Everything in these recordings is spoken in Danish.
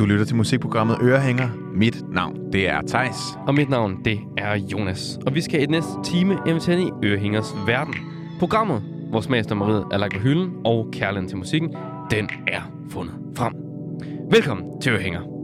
Du lytter til musikprogrammet Ørehænger. Mit navn, det er Tejs. Og mit navn, det er Jonas. Og vi skal i den næste time invitere ind i Ørehængers verden. Programmet, hvor smagsdommeriet er lagt på hylden, og kærligheden til musikken, den er fundet frem. Velkommen til Ørehænger.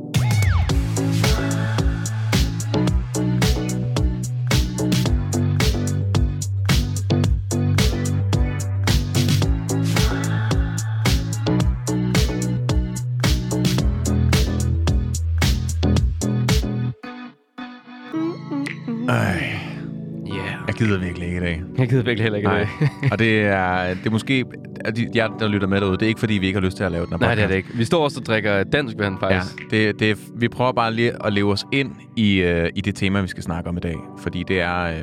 Jeg gider virkelig heller ikke Nej. det. Og det er, det er måske... at de- jer, der lytter med derude, det er ikke, fordi vi ikke har lyst til at lave den her Nej, det er det ikke. Vi står også og drikker dansk vand, Ja, faktisk. det, det, er- vi prøver bare lige at leve os ind i, øh, i det tema, vi skal snakke om i dag. Fordi det er, øh,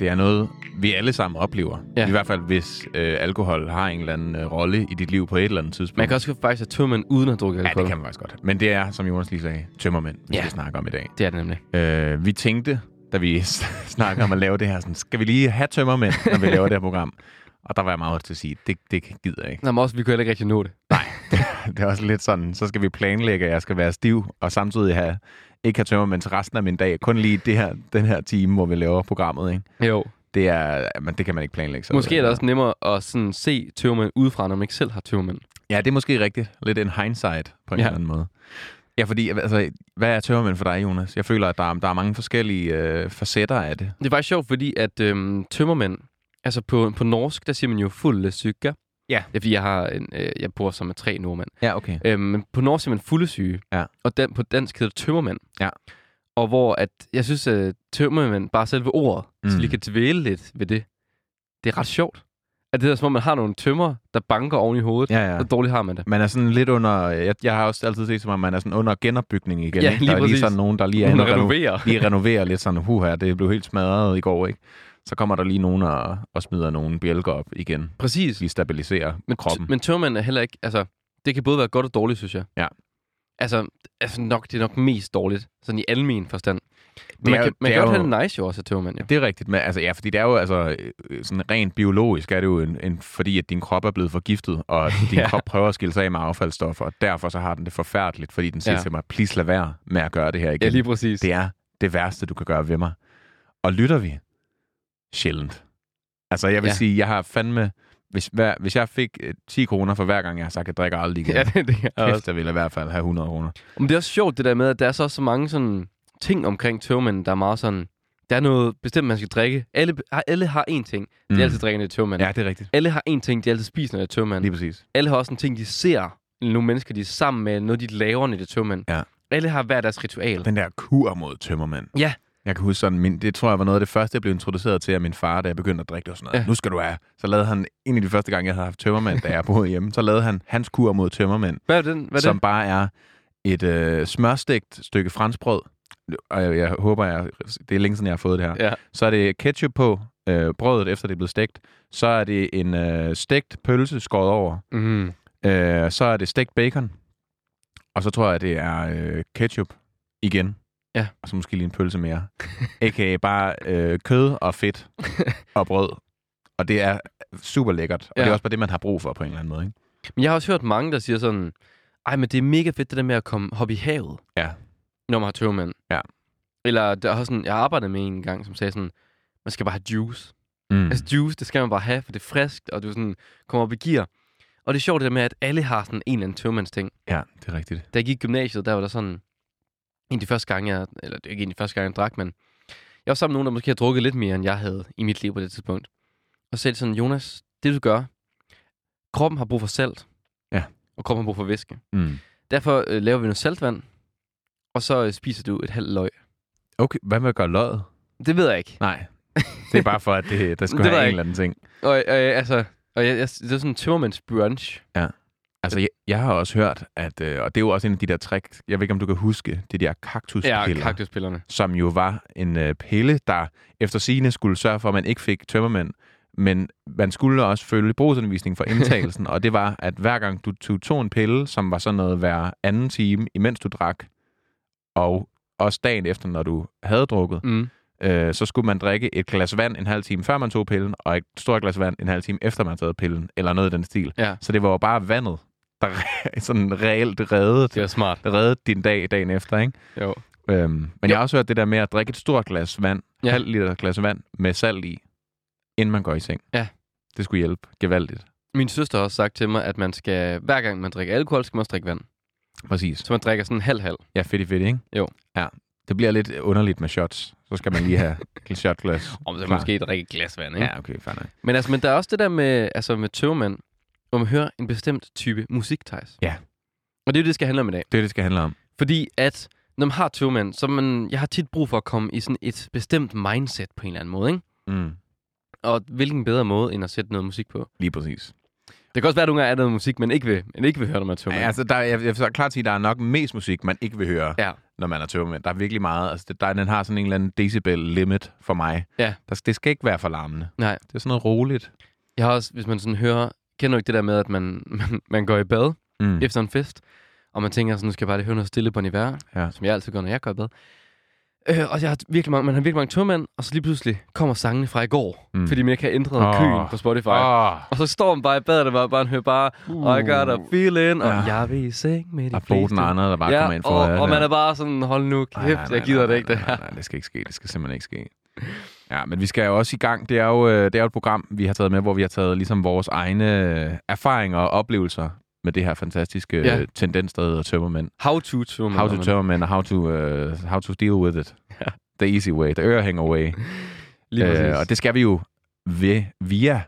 det er noget, vi alle sammen oplever. Ja. I hvert fald, hvis øh, alkohol har en eller anden øh, rolle i dit liv på et eller andet tidspunkt. Man kan også faktisk have tømmermænd uden at drukke Ja, alkohol. det kan man faktisk godt. Men det er, som Jonas lige sagde, tømmermænd, vi Ja. skal snakke om i dag. Det er det nemlig. Øh, vi tænkte, da vi snakkede om at lave det her, sådan, skal vi lige have tømmermænd, når vi laver det her program? Og der var jeg meget til at sige, det, det gider jeg ikke. Nå, men også, vi kunne heller ikke rigtig nå det. Det er også lidt sådan, så skal vi planlægge, at jeg skal være stiv, og samtidig have, ikke have tømmermænd til resten af min dag. Kun lige det her, den her time, hvor vi laver programmet. Ikke? Jo. Det, er, men det kan man ikke planlægge. Så Måske er det også nemmere at sådan se tømmermænd udefra, når man ikke selv har tømmermænd. Ja, det er måske rigtigt. Lidt en hindsight på en Ja. eller anden måde. Ja, fordi, altså, hvad er tømmermænd for dig, Jonas? Jeg føler, at der er, der er mange forskellige øh, facetter af det. Det er faktisk sjovt, fordi at øhm, tømmermænd, altså på, på norsk, der siger man jo fulde syge. Ja. Det er fordi, jeg, har en, øh, jeg bor sammen med tre nordmænd. Ja, okay. Øhm, men på norsk siger man fulde syge. Ja. Og den, på dansk hedder det tømmermænd. Ja. Og hvor at, jeg synes, at tømmermænd, bare selve ordet, mm. så vi kan dvæle lidt ved det. Det er ret sjovt. At det er som om, man har nogle tømmer, der banker oven i hovedet. Ja, ja. Hvor dårligt har man det. Man er sådan lidt under... Jeg, jeg har også altid set som om, man er sådan under genopbygning igen. Ja, ikke? lige der er lige præcis. sådan nogen, der lige er Hun inde og reno- renoverer. lige renoverer lidt sådan, huha, det blev helt smadret i går, ikke? Så kommer der lige nogen og, og smider nogle bjælker op igen. Præcis. Vi stabiliserer Men, kroppen. men tømmermænd er heller ikke... Altså, det kan både være godt og dårligt, synes jeg. Ja. Altså, altså nok, det er nok mest dårligt. Sådan i almen forstand. Men Det man er kan, man kan godt have det nice jo også tømmermænd, jo. Det er rigtigt, men altså, ja, fordi det er jo altså, øh, sådan rent biologisk er det jo en, en, fordi, at din krop er blevet forgiftet, og din Ja. krop prøver at skille sig af med affaldsstoffer, og derfor så har den det forfærdeligt, fordi den siger Ja. til mig, please lad være med at gøre det her igen. Ja, lige præcis. Det er det værste, du kan gøre ved mig. Og lytter vi? Sjældent. Altså, jeg vil Ja. sige, jeg har fandme... Hvis, hver, hvis jeg fik øh, 10 kroner for hver gang, jeg har sagt, at jeg drikker aldrig igen, Ja, det, det kæft, jeg ville i hvert fald have 100 kroner. Men det er også sjovt, det der med, at der er så, så mange sådan ting omkring tømmermænd, der er meget sådan... Der er noget bestemt, man skal drikke. Alle, alle har én ting, de Mm. altid drikker, når tømmermænd. Ja, det er rigtigt. Alle har én ting, de altid spiser, når det er tømmermænd. Lige præcis. Alle har også en ting, de ser. Nogle mennesker, de er sammen med. Noget, de laver, når det er tømmermænd. Ja. Alle har hver deres ritual. Den der kur mod tømmermænd. Ja. Jeg kan huske sådan, min, det tror jeg var noget af det første, jeg blev introduceret til af min far, da jeg begyndte at drikke det og sådan noget. Ja. Ja. Nu skal du have. Så lavede han, en af de første gange, jeg havde haft tømmermænd, da jeg boede hjemme, så lavede han hans kur mod tømmermænd, Hvad er den? Hvad er som det? bare er et øh, smørstegt stykke franskbrød. Og jeg, jeg håber, jeg, det er længe siden, jeg har fået det her. Ja. Så er det ketchup på øh, brødet, efter det er blevet stegt. Så er det en øh, stegt pølse skåret over. Mm. Øh, så er det stegt bacon. Og så tror jeg, det er øh, ketchup igen. Ja. Og så måske lige en pølse mere. A.k.a. bare øh, kød og fedt og brød. Og det er super lækkert. Og Ja. det er også bare det, man har brug for på en eller anden måde. Ikke? Men jeg har også hørt mange, der siger sådan, ej, men det er mega fedt, det der med at komme hoppe i havet, Ja. Når man har tømmermænd. Ja. Eller der er også sådan, jeg arbejdede med en gang, som sagde sådan, man skal bare have juice. Mm. Altså juice, det skal man bare have, for det er friskt, og du sådan kommer op i gear. Og det er sjovt det der med, at alle har sådan en eller anden tømmermandsting. Ja, det er rigtigt. Da jeg gik i gymnasiet, der var der sådan, en af de første gange, jeg, eller det er ikke en af de første gange, jeg drak, men jeg var sammen med nogen, der måske har drukket lidt mere, end jeg havde i mit liv på det tidspunkt. Og sagde de sådan, Jonas, det du gør, kroppen har brug for salt. Ja. Og kroppen har brug for væske. Mm. Derfor øh, laver vi noget saltvand, og så øh, spiser du et halvt løg. Okay, hvad med at gøre løjet? Det ved jeg ikke. Nej. Det er bare for, at det, der skulle Det have en eller anden ting. Og øh, altså, og jeg, jeg, det er sådan en tømmermands brunch. Altså, jeg, jeg har også hørt, at, øh, og det er jo også en af de der tricks, jeg ved ikke, om du kan huske, det der kaktuspiller. Ja, kaktuspillerne. som jo var en øh, pille, der efter sigende skulle sørge for, at man ikke fik tømmermænd. Men man skulle også følge brugsanvisning for indtagelsen, og det var, at hver gang du tog, tog en pille, som var sådan noget hver anden time, imens du drak, og også dagen efter, når du havde drukket, Mm. øh, så skulle man drikke et glas vand en halv time før man tog pillen, og et stort glas vand en halv time efter man taget pillen, eller noget i den stil. Ja. Så det var jo bare vandet, der sådan reelt reddede, Det er smart. reddede din dag dagen efter, ikke? Jo. Øhm, men Jo. jeg har også hørt det der med at drikke et stort glas vand. Ja. halv liter glas vand med salt i, inden man går i seng. Ja. Det skulle hjælpe gevaldigt. Min søster har også sagt til mig, at man skal, hver gang man drikker alkohol, skal man også drikke vand. Præcis. Så man drikker sådan halv-halv. Ja, fedt fedt, ikke? Jo. Ja. Det bliver lidt underligt med shots. Så skal man lige have et shotglas. Om så måske et glas vand, ikke? Ja, okay, fair nok. Men, altså, men der er også det der med, altså med tøvmænd, hvor man hører en bestemt type musik, Thijs. Ja. Og det er det, det skal handle om i dag. Det er det, skal handle om. Fordi at, når man har tøvmænd, så man, jeg har tit brug for at komme i sådan et bestemt mindset på en eller anden måde, ikke? Mm. Og hvilken bedre måde, end at sætte noget musik på. Lige præcis. Det kan også være, at nogle gange er noget musik, man ikke vil, man ikke vil høre, når man er tøvmænd. Ja, altså, der, jeg, jeg så klart sige, at der er nok mest musik, man ikke vil høre, Ja. når man er tømmermænd. Der er virkelig meget. Altså, det, der, den har sådan en eller anden decibel-limit for mig. Ja. Der, det skal ikke være for larmende. Nej. Det er sådan noget roligt. Jeg har også, hvis man sådan hører, kender du ikke det der med, at man, man, man går i bad Mm. efter en fest, og man tænker, sådan, nu skal jeg bare lige høre noget stille på Nivea, Ja. som jeg altid gør, når jeg går i bad. Øh, og jeg har virkelig mange, man har virkelig mange tømmermænd, og så lige pludselig kommer sangene fra i går, Mm. fordi man ikke har ændret oh. køen på Spotify. Oh. Og så står man bare i badet, og bare, bare hører bare, uh. I got a feeling, og Ja. jeg vil i seng med de er Boden og andre, der bare ja, kommer ind for og, og der. man er bare sådan, hold nu kæft, Nej, nej, jeg gider nej, det ikke, nej, det nej, her. Nej, det skal ikke ske. Det skal simpelthen ikke ske. Ja, men vi skal jo også i gang. Det er jo, øh, det er jo et program, vi har taget med, hvor vi har taget ligesom vores egne erfaringer og oplevelser med det her fantastiske Ja. ja. tendens, der hedder tømmermænd. How to tømmermænd. How to tømmermænd og how to, uh, how to deal with it. Ja. The easy way, the ørehænger way. Lige. Øh, og det skal vi jo ved, via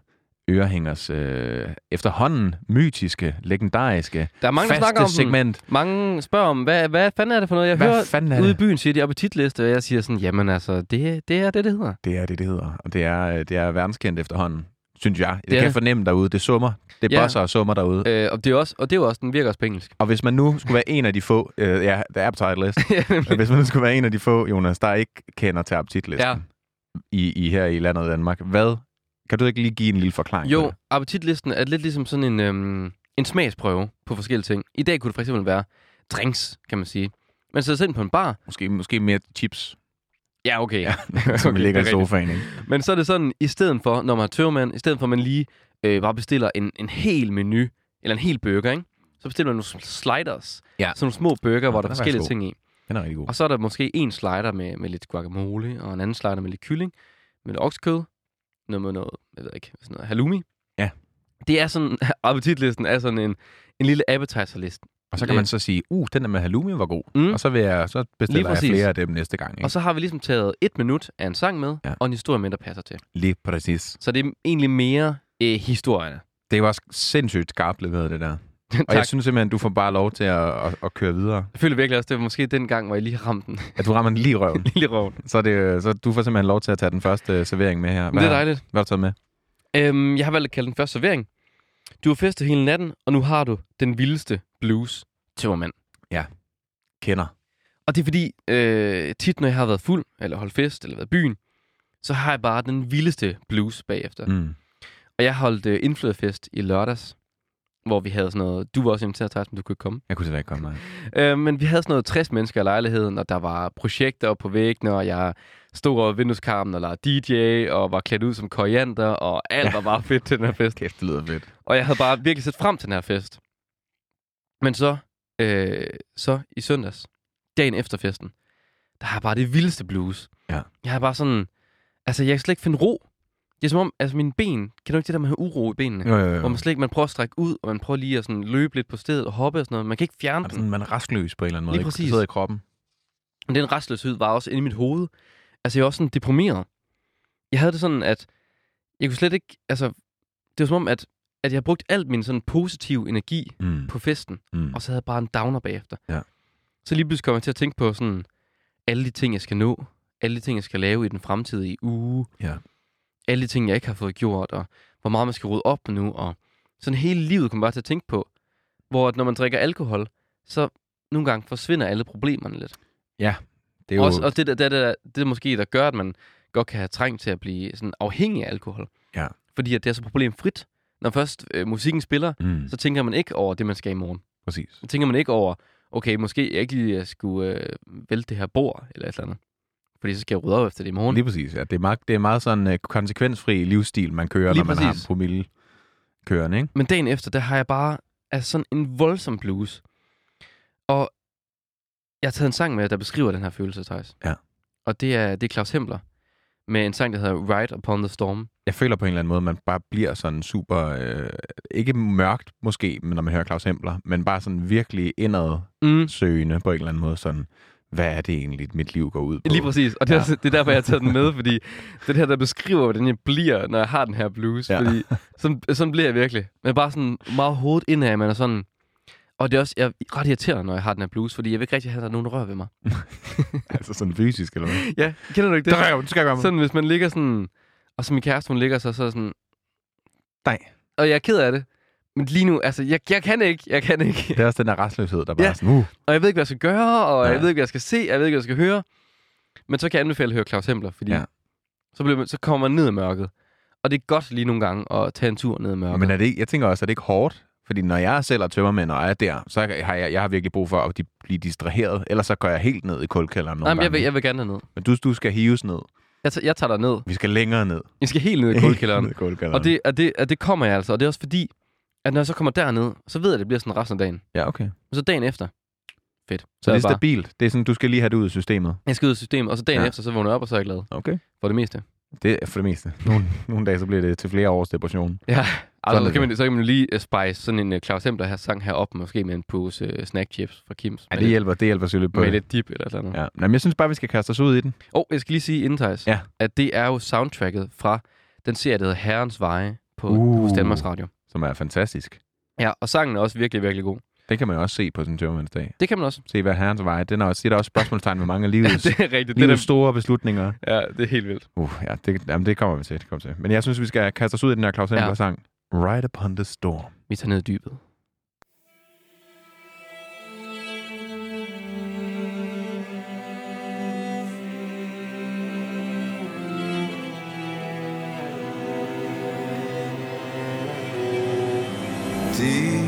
Ørehængers øh, efterhånden mytiske, legendariske, der er mange, der faste snakker om segment. Mange spørger om, hvad, hvad fanden er det for noget? Jeg Hvad hører er ude i byen siger de appetitliste, og jeg siger sådan, jamen altså, det, det er det, det hedder. Det er det, det hedder. Og det er, øh, det er verdenskendt efterhånden, synes jeg. Det, er kan det. fornemme derude. Det summer. Det Ja. bosser og summer derude. Øh, og, det er også, og det er også, den virker også på engelsk. Og hvis man nu skulle være en af de få, øh, ja, der er appetite list. hvis man nu skulle være en af de få, Jonas, der ikke kender til appetitlisten Ja. i, i her i landet Danmark, hvad? Kan du ikke lige give en lille forklaring? jo, det? appetitlisten er lidt ligesom sådan en, øhm, en smagsprøve på forskellige ting. I dag kunne det for eksempel være drinks, kan man sige. Man sig ind på en bar. Måske, måske mere chips, Ja, okay. Ja. som Okay, ligger i sofaen. Ikke? Men så er det sådan, i stedet for, når man er tørmand, i stedet for, at man lige øh, bare bestiller en, en hel menu, eller en hel burger, ikke? så bestiller man nogle sliders. Ja. Sådan nogle små burger, hvor der er forskellige ting i. Den er rigtig god. Og så er der måske en slider med, med lidt guacamole, og en anden slider med lidt kylling, med lidt oksekød, noget med noget, jeg ved ikke, sådan noget halloumi. Ja. Det er sådan, appetitlisten er sådan en, en lille appetizer-liste. Og så kan man så sige, uh, den der med halloumi var god. Mm. Og så, vil jeg, så Lige bestiller jeg flere af dem næste gang. Ikke? Og så har vi ligesom taget et minut af en sang med, Ja. og en historie med, der passer til. Lige præcis. Så det er egentlig mere øh, historierne. Det var sindssygt skarpt leveret, det der. Og jeg synes simpelthen, du får bare lov til at, at, at køre videre. Jeg føler virkelig også, det var måske den gang, hvor jeg lige ramte den. At du rammer den lige i røven. Lille røven. så, det, så du får simpelthen lov til at tage den første servering med her. Men det er dejligt. Hvad har du taget med? Øhm, jeg har valgt at kalde den første servering. Du har festet hele natten, og nu har du den vildeste blues tømmermand. Kender. Og det er fordi, øh, tit når jeg har været fuld, eller holdt fest, eller været i byen, så har jeg bare den vildeste blues bagefter. Mm. Mm. Og jeg holdt øh, indflyderfest i lørdags, hvor vi havde sådan noget... Du var også inviteret, Thijs, men du kunne ikke komme. Jeg kunne desværre ikke komme, nej. Øh, men vi havde sådan noget 60 mennesker i lejligheden, og der var projekter på væggene, og jeg stod over vindueskarmen og lavede DJ, og var klædt ud som koriander, og alt var bare fedt til den her fest. Kæft, det lyder fedt. Og jeg havde bare virkelig set frem til den her fest. Men så, øh, så i søndags, dagen efter festen, der har jeg bare det vildeste blues. Ja. Jeg har bare sådan... Altså, jeg kan slet ikke finde ro. Det er som om, altså mine ben... Kan du ikke det der med at have uro i benene? Jo, jo, jo. Hvor man slet ikke, man prøver at strække ud, og man prøver lige at sådan løbe lidt på stedet og hoppe og sådan noget. Man kan ikke fjerne Er den. man er rastløs på en eller anden måde. Lige ikke? præcis. Det sidder i kroppen. Men den restløshed var også inde i mit hoved. Altså, jeg var også sådan deprimeret. Jeg havde det sådan, at jeg kunne slet ikke... Altså, det var som om, at, at jeg havde brugt alt min sådan positive energi Mm. på festen, Mm. og så havde jeg bare en downer bagefter. Ja. Så lige pludselig kom jeg til at tænke på sådan, alle de ting, jeg skal nå, alle de ting, jeg skal lave i den fremtidige uge, Ja. Alle de ting, jeg ikke har fået gjort, og hvor meget man skal rydde op nu, og sådan hele livet kom jeg bare til at tænke på, hvor at når man drikker alkohol, så nogle gange forsvinder alle problemerne lidt. Det er Jo. Også, og det, det, der, det er måske, der gør, at man godt kan have trængt til at blive sådan afhængig af alkohol. Ja. Fordi at det er så problemfrit. Når først øh, musikken spiller, Mm. så tænker man ikke over det, man skal i morgen. Præcis. Så tænker man ikke over, okay, måske jeg ikke lige jeg skulle øh, vælte det her bord, eller et eller andet. Fordi så skal jeg rydde op efter det i morgen. Lige præcis, ja. Det er meget, det er meget sådan uh, konsekvensfri livsstil, man kører, Lige når man har præcis. promille kørende, ikke? Men dagen efter, der har jeg bare Altså sådan en voldsom blues. Og jeg har taget en sang med, der beskriver den her følelse, Thijs. Ja. Og det er, det er Claus Hempler med en sang, der hedder Ride Upon the Storm. Jeg føler på en eller anden måde, at man bare bliver sådan super... Øh, ikke mørkt måske, når man hører Claus Hempler, men bare sådan virkelig indadsøgende Mm. på en eller anden måde. Sådan, hvad er det egentlig, mit liv går ud på? Lige præcis. Og det er, Ja. det er derfor, jeg har taget den med, fordi det er her, der beskriver, hvordan jeg bliver, når jeg har den her blues. Ja. Fordi sådan, sådan bliver jeg virkelig. Men bare sådan meget hovedet indad, man er sådan... Og det er også jeg er ret irriterende, når jeg har den her blues, fordi jeg vil ikke rigtig have, at der er nogen, der rører ved mig. altså sådan fysisk, eller hvad? Ja, kender du ikke Det, det? det, det skal jeg gøre. Sådan, hvis man ligger sådan... Og så min kæreste, hun ligger så, så sådan... Nej. Og jeg er ked af det. Men lige nu, altså, jeg, jeg kan ikke, jeg kan ikke. Det er også den der restløshed, der bare Ja. er sådan, uh, Og jeg ved ikke, hvad jeg skal gøre, og Nej. jeg ved ikke, hvad jeg skal se, jeg ved ikke, hvad jeg skal høre. Men så kan jeg anbefale at høre Claus Hempler, fordi Ja. ja. så, bliver så kommer man ned i mørket. Og det er godt lige nogle gange at tage en tur ned i mørket. Men er det, jeg tænker også, at det ikke hårdt? Fordi når jeg selv er tømmermænd og er der, så har jeg, jeg har virkelig brug for at de- blive distraheret. Ellers så går jeg helt ned i kulkælderen nogle Nej, men jeg gange. vil, jeg vil gerne ned. Men du, du skal hives ned. Jeg, tager- jeg tager dig ned. Vi skal længere ned. Jeg skal helt ned i kulkælderen. ned i kulkælderen. og, det, og, det, og det kommer jeg altså. Og det er også fordi, at når jeg så kommer derned, så ved jeg, at det bliver sådan resten af dagen. Ja, okay. Men så dagen efter, fedt. Så det er bare, stabilt. Det er sådan, du skal lige have det ud af systemet. jeg skal ud af systemet, og så dagen Ja. efter, så vågner jeg op, og så er jeg glad Okay. for det meste. Det er for det meste. Nogle, nogle dage, så bliver det til flere års depression. Ja, altså, så, kan man, så kan man lige uh, spice sådan en uh, Claus Hempler her sang her op, måske med en pose uh, snack chips fra Kims. Ja, det lidt- hjælper, det hjælper selvfølgelig på Med lidt dip eller sådan noget. Ja. Nå, men jeg synes bare, vi skal kaste os ud i den. Og jeg skal lige sige inden, Ja. at det er jo soundtracket fra den serie, der hedder Herrens Veje på Uh. uh. Danmarks Radio. Som er fantastisk. Ja, og sangen er også virkelig, virkelig god. Det kan man jo også se på sådan en tørmandsdag. Det kan man også. Se, hvad herrens vej. Den er også, det er der også spørgsmålstegn med mange af livets, det er rigtigt. Det livets er, store beslutninger. ja, det er helt vildt. Uh, ja, det, jamen, det kommer vi til. Det kommer til. Men jeg synes, vi skal kaste os ud i den her Claus Hempler Ja. sang. Right Upon the Storm. Vi tager ned i dybet. Deep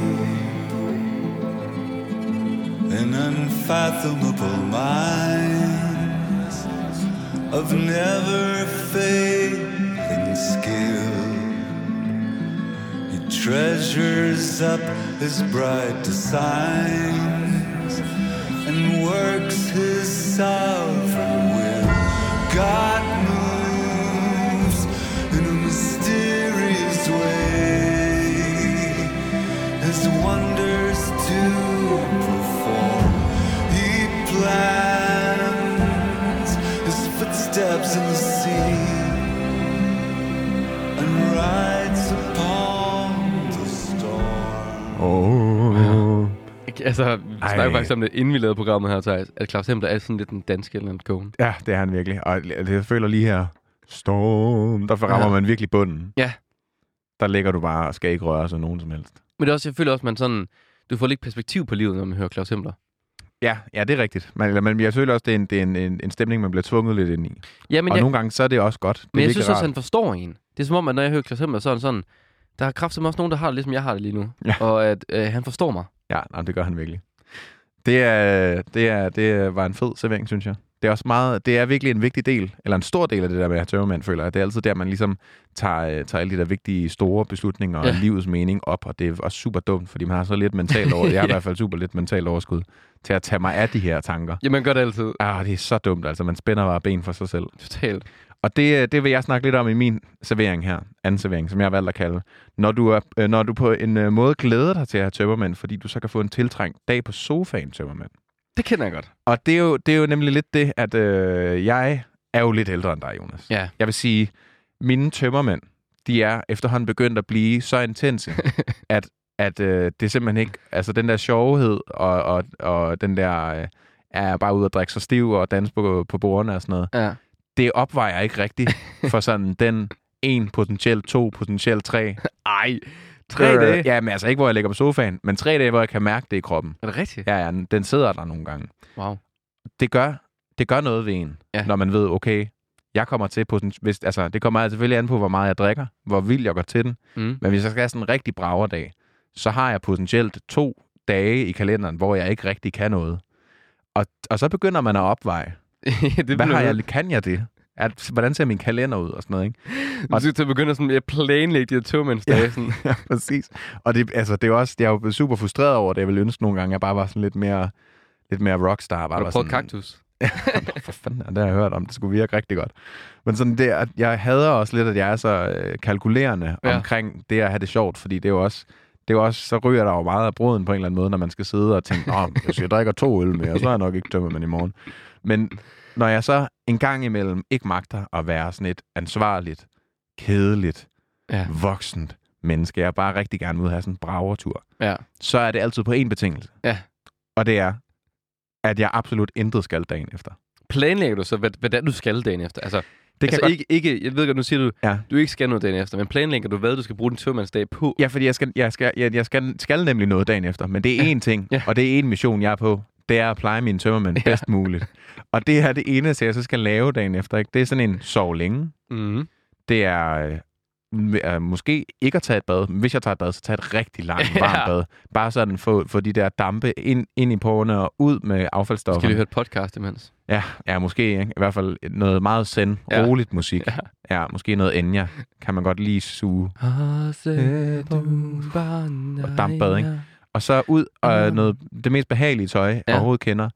and unfathomable minds of never failing skill. He treasures up his bright designs and works his sovereign will. God Ikke? Altså, vi Ej. snakker faktisk om det, inden vi lavede programmet her, Thijs, at Claus Hempler er sådan lidt den danske eller Cohen. Ja, det er han virkelig. Og jeg føler lige her, storm, der rammer Ja. man virkelig bunden. Ja. Der ligger du bare og skal ikke røre sig nogen som helst. Men det er også, jeg føler også, man sådan, du får lidt perspektiv på livet, når man hører Claus Hempler. Ja, ja, det er rigtigt. Men, eller- men jeg føler også, det er, en, det er en, en, en stemning, man bliver tvunget lidt ind i. Ja, men og jeg, nogle gange, så er det også godt. Det men jeg synes også, rart. han forstår en. Det er som om, at når jeg hører Claus Hempler, så er han sådan, der er kraftigt også nogen, der har det, ligesom jeg har det lige nu. Ja. Og at øh, han forstår mig. Ja, nej, det gør han virkelig. Det, er, det, er, det var en fed servering, synes jeg. Det er også meget, det er virkelig en vigtig del, eller en stor del af det der med at have føler jeg. Det er altid der, man ligesom tager, øh, tager alle de der vigtige, store beslutninger og Ja. livets mening op, og det er også super dumt, fordi man har så lidt mentalt over, jeg har i hvert fald super lidt mentalt overskud, til at tage mig af de her tanker. Ja, man gør det altid. Ah, det er så dumt, altså. Man spænder bare ben for sig selv. Totalt. Og det, øh, det vil jeg snakke lidt om i min servering her, anden servering, som jeg har valgt at kalde. Når du, er, øh, når du på en øh, måde glæder dig til at have tømmermænd, fordi du så kan få en tiltrængt dag på sofaen, tømmermænd. Det kender jeg godt. Og det er, jo, det er jo nemlig lidt det, at øh, jeg er jo lidt ældre end dig, Jonas. Ja. Jeg vil sige, mine tømmermænd, de er efterhånden begyndt at blive så intense, at, at øh, det er simpelthen ikke... Altså den der sjovhed og, og, og den der... Øh, er bare ude og drikke sig stiv og danse på, på bordene og sådan noget. Ja. Det opvejer ikke rigtigt for sådan den en, potentielt to, potentielt tre. Ej, tre Øh, dage. Ja, men altså ikke, hvor jeg ligger på sofaen, men tre dage, hvor jeg kan mærke det i kroppen. Er det rigtigt? Ja, ja, den sidder der nogle gange. Wow. Det gør, det gør noget ved en, Ja. når man ved, okay, jeg kommer til på den, hvis, altså, det kommer selvfølgelig an på, hvor meget jeg drikker, hvor vild jeg går til den. Mm. Men hvis jeg skal have sådan en rigtig bragerdag, så har jeg potentielt to dage i kalenderen, hvor jeg ikke rigtig kan noget. Og, og så begynder man at opveje. det Hvad har jeg, kan jeg det? At, hvordan ser min kalender ud og sådan noget, ikke? Du skal begynde at sådan at planlægge de her togmandsdage. Ja. Sådan. ja, præcis. Og det, altså, det er også, jeg er jo blevet super frustreret over det. Jeg ville ønske nogle gange, jeg bare var sådan lidt mere, lidt mere rockstar. Bare Har du prøvet sådan, kaktus? For fanden, det har jeg hørt om. Det skulle virke rigtig godt. Men sådan det, at jeg hader også lidt, at jeg er så øh, kalkulerende Ja. omkring det at have det sjovt, fordi det er jo også, det er jo også, så ryger der jo meget af brøden på en eller anden måde, når man skal sidde og tænke, Åh, hvis jeg drikker to øl mere, så er jeg nok ikke tømmermænd i morgen. Men når jeg så en gang imellem ikke magter at være sådan et ansvarligt, kedeligt, Ja. voksent menneske, jeg bare rigtig gerne vil have sådan en bragertur, ja. så er det altid på én betingelse. Ja. Og det er, at jeg absolut intet skal dagen efter. Planlægger du så, hvad, hvad du skal dagen efter? Altså, Det kan altså godt... ikke, ikke, jeg ved godt, nu siger du, Ja. du ikke skal noget dagen efter, men planlægger du, hvad du skal bruge din tømmandsdag på? Ja, fordi jeg skal, jeg skal, jeg, jeg skal, skal nemlig noget dagen efter, men det er Ja. én ting, Ja. og det er én mission, jeg er på. Det er at pleje mine tømmermænd Ja. bedst muligt. Og det er det eneste, jeg så skal lave dagen efter. Ikke? Det er sådan en sov længe. Mm. Det er øh, øh, måske ikke at tage et bad, men hvis jeg tager et bad, så tager et rigtig langt Ja. varmt bad. Bare sådan få, få de der dampe ind, ind i porerne og ud med affaldsstoffer. Skal vi høre et podcast imens? Ja, ja, måske. Ikke? I hvert fald noget meget zen, Ja. roligt musik. Ja. Ja. måske noget Enya. Kan man godt lige suge. Og dampbad, ikke? Og så ud og Mm. noget, det mest behagelige tøj, jeg Ja. overhovedet kender.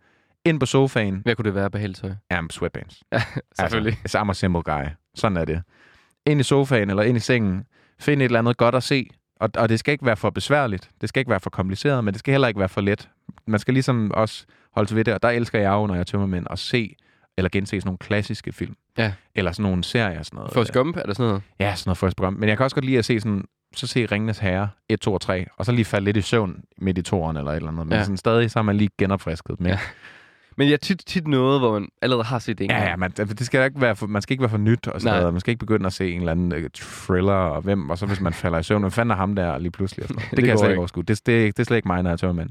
Ind på sofaen. Hvad kunne det være helt tøj? Ja, sweatpants. Selvfølgelig. Altså, I'm a simple guy. Sådan er det. Ind i sofaen eller ind i sengen. Find et eller andet godt at se. Og, og det skal ikke være for besværligt. Det skal ikke være for kompliceret, men det skal heller ikke være for let. Man skal ligesom også holde sig ved det. Og der elsker jeg jo, når jeg tømmer mænd, at se eller gense sådan nogle klassiske film. Ja. Eller sådan nogle serier. Sådan noget. Forrest Gump, er der sådan noget? Ja, sådan noget Forrest Gump. Men jeg kan også godt lide at se sådan, så se Ringenes Herre 1, 2 og 3, og så lige falde lidt i søvn midt i toren eller et eller andet. Men Ja. ja. sådan stadig, så er man lige genopfrisket med. Ja. Men jeg er tit, tit noget, hvor man allerede har set det en Ja, ja, man, altså, det skal ikke være for, man skal ikke være for nyt og sådan noget. Man skal ikke begynde at se en eller anden uh, thriller, og hvem, og så hvis man falder i søvn, hvad fanden er ham der lige pludselig? Og sådan noget. Det, Det kan jeg slet ikke. overskue. Det, det, det er slet ikke mig, når jeg tømmer mænd.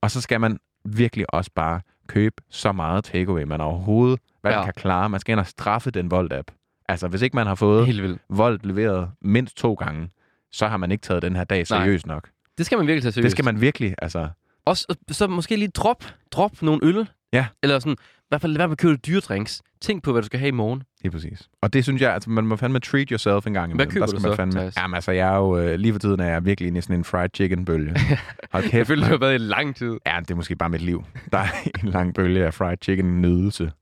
Og så skal man virkelig også bare købe så meget takeaway, man overhovedet hvad Ja. ja. kan klare. Man skal ind og straffe den Volt-app. Altså, hvis ikke man har fået Helt vildt. Volt leveret mindst to gange, så har man ikke taget den her dag Nej. seriøst nok. Det skal man virkelig tage seriøst. Det skal man virkelig, altså... Også, så måske lige drop, drop nogle øl. Ja. Eller sådan, i hvert fald lad være med at købe dyredrinks. Tænk på, hvad du skal have i morgen. Lige præcis. Og det synes jeg, altså man må fandme treat yourself en gang imellem. køber Der du skal man så, fandme, Theis? Jamen altså, jeg er jo, øh, lige for tiden er jeg virkelig inde i sådan en fried chicken-bølge. Hold Jeg kæft, føler, det har været i lang tid. Ja, det er måske bare mit liv. Der er en lang bølge af fried chicken-nydelse.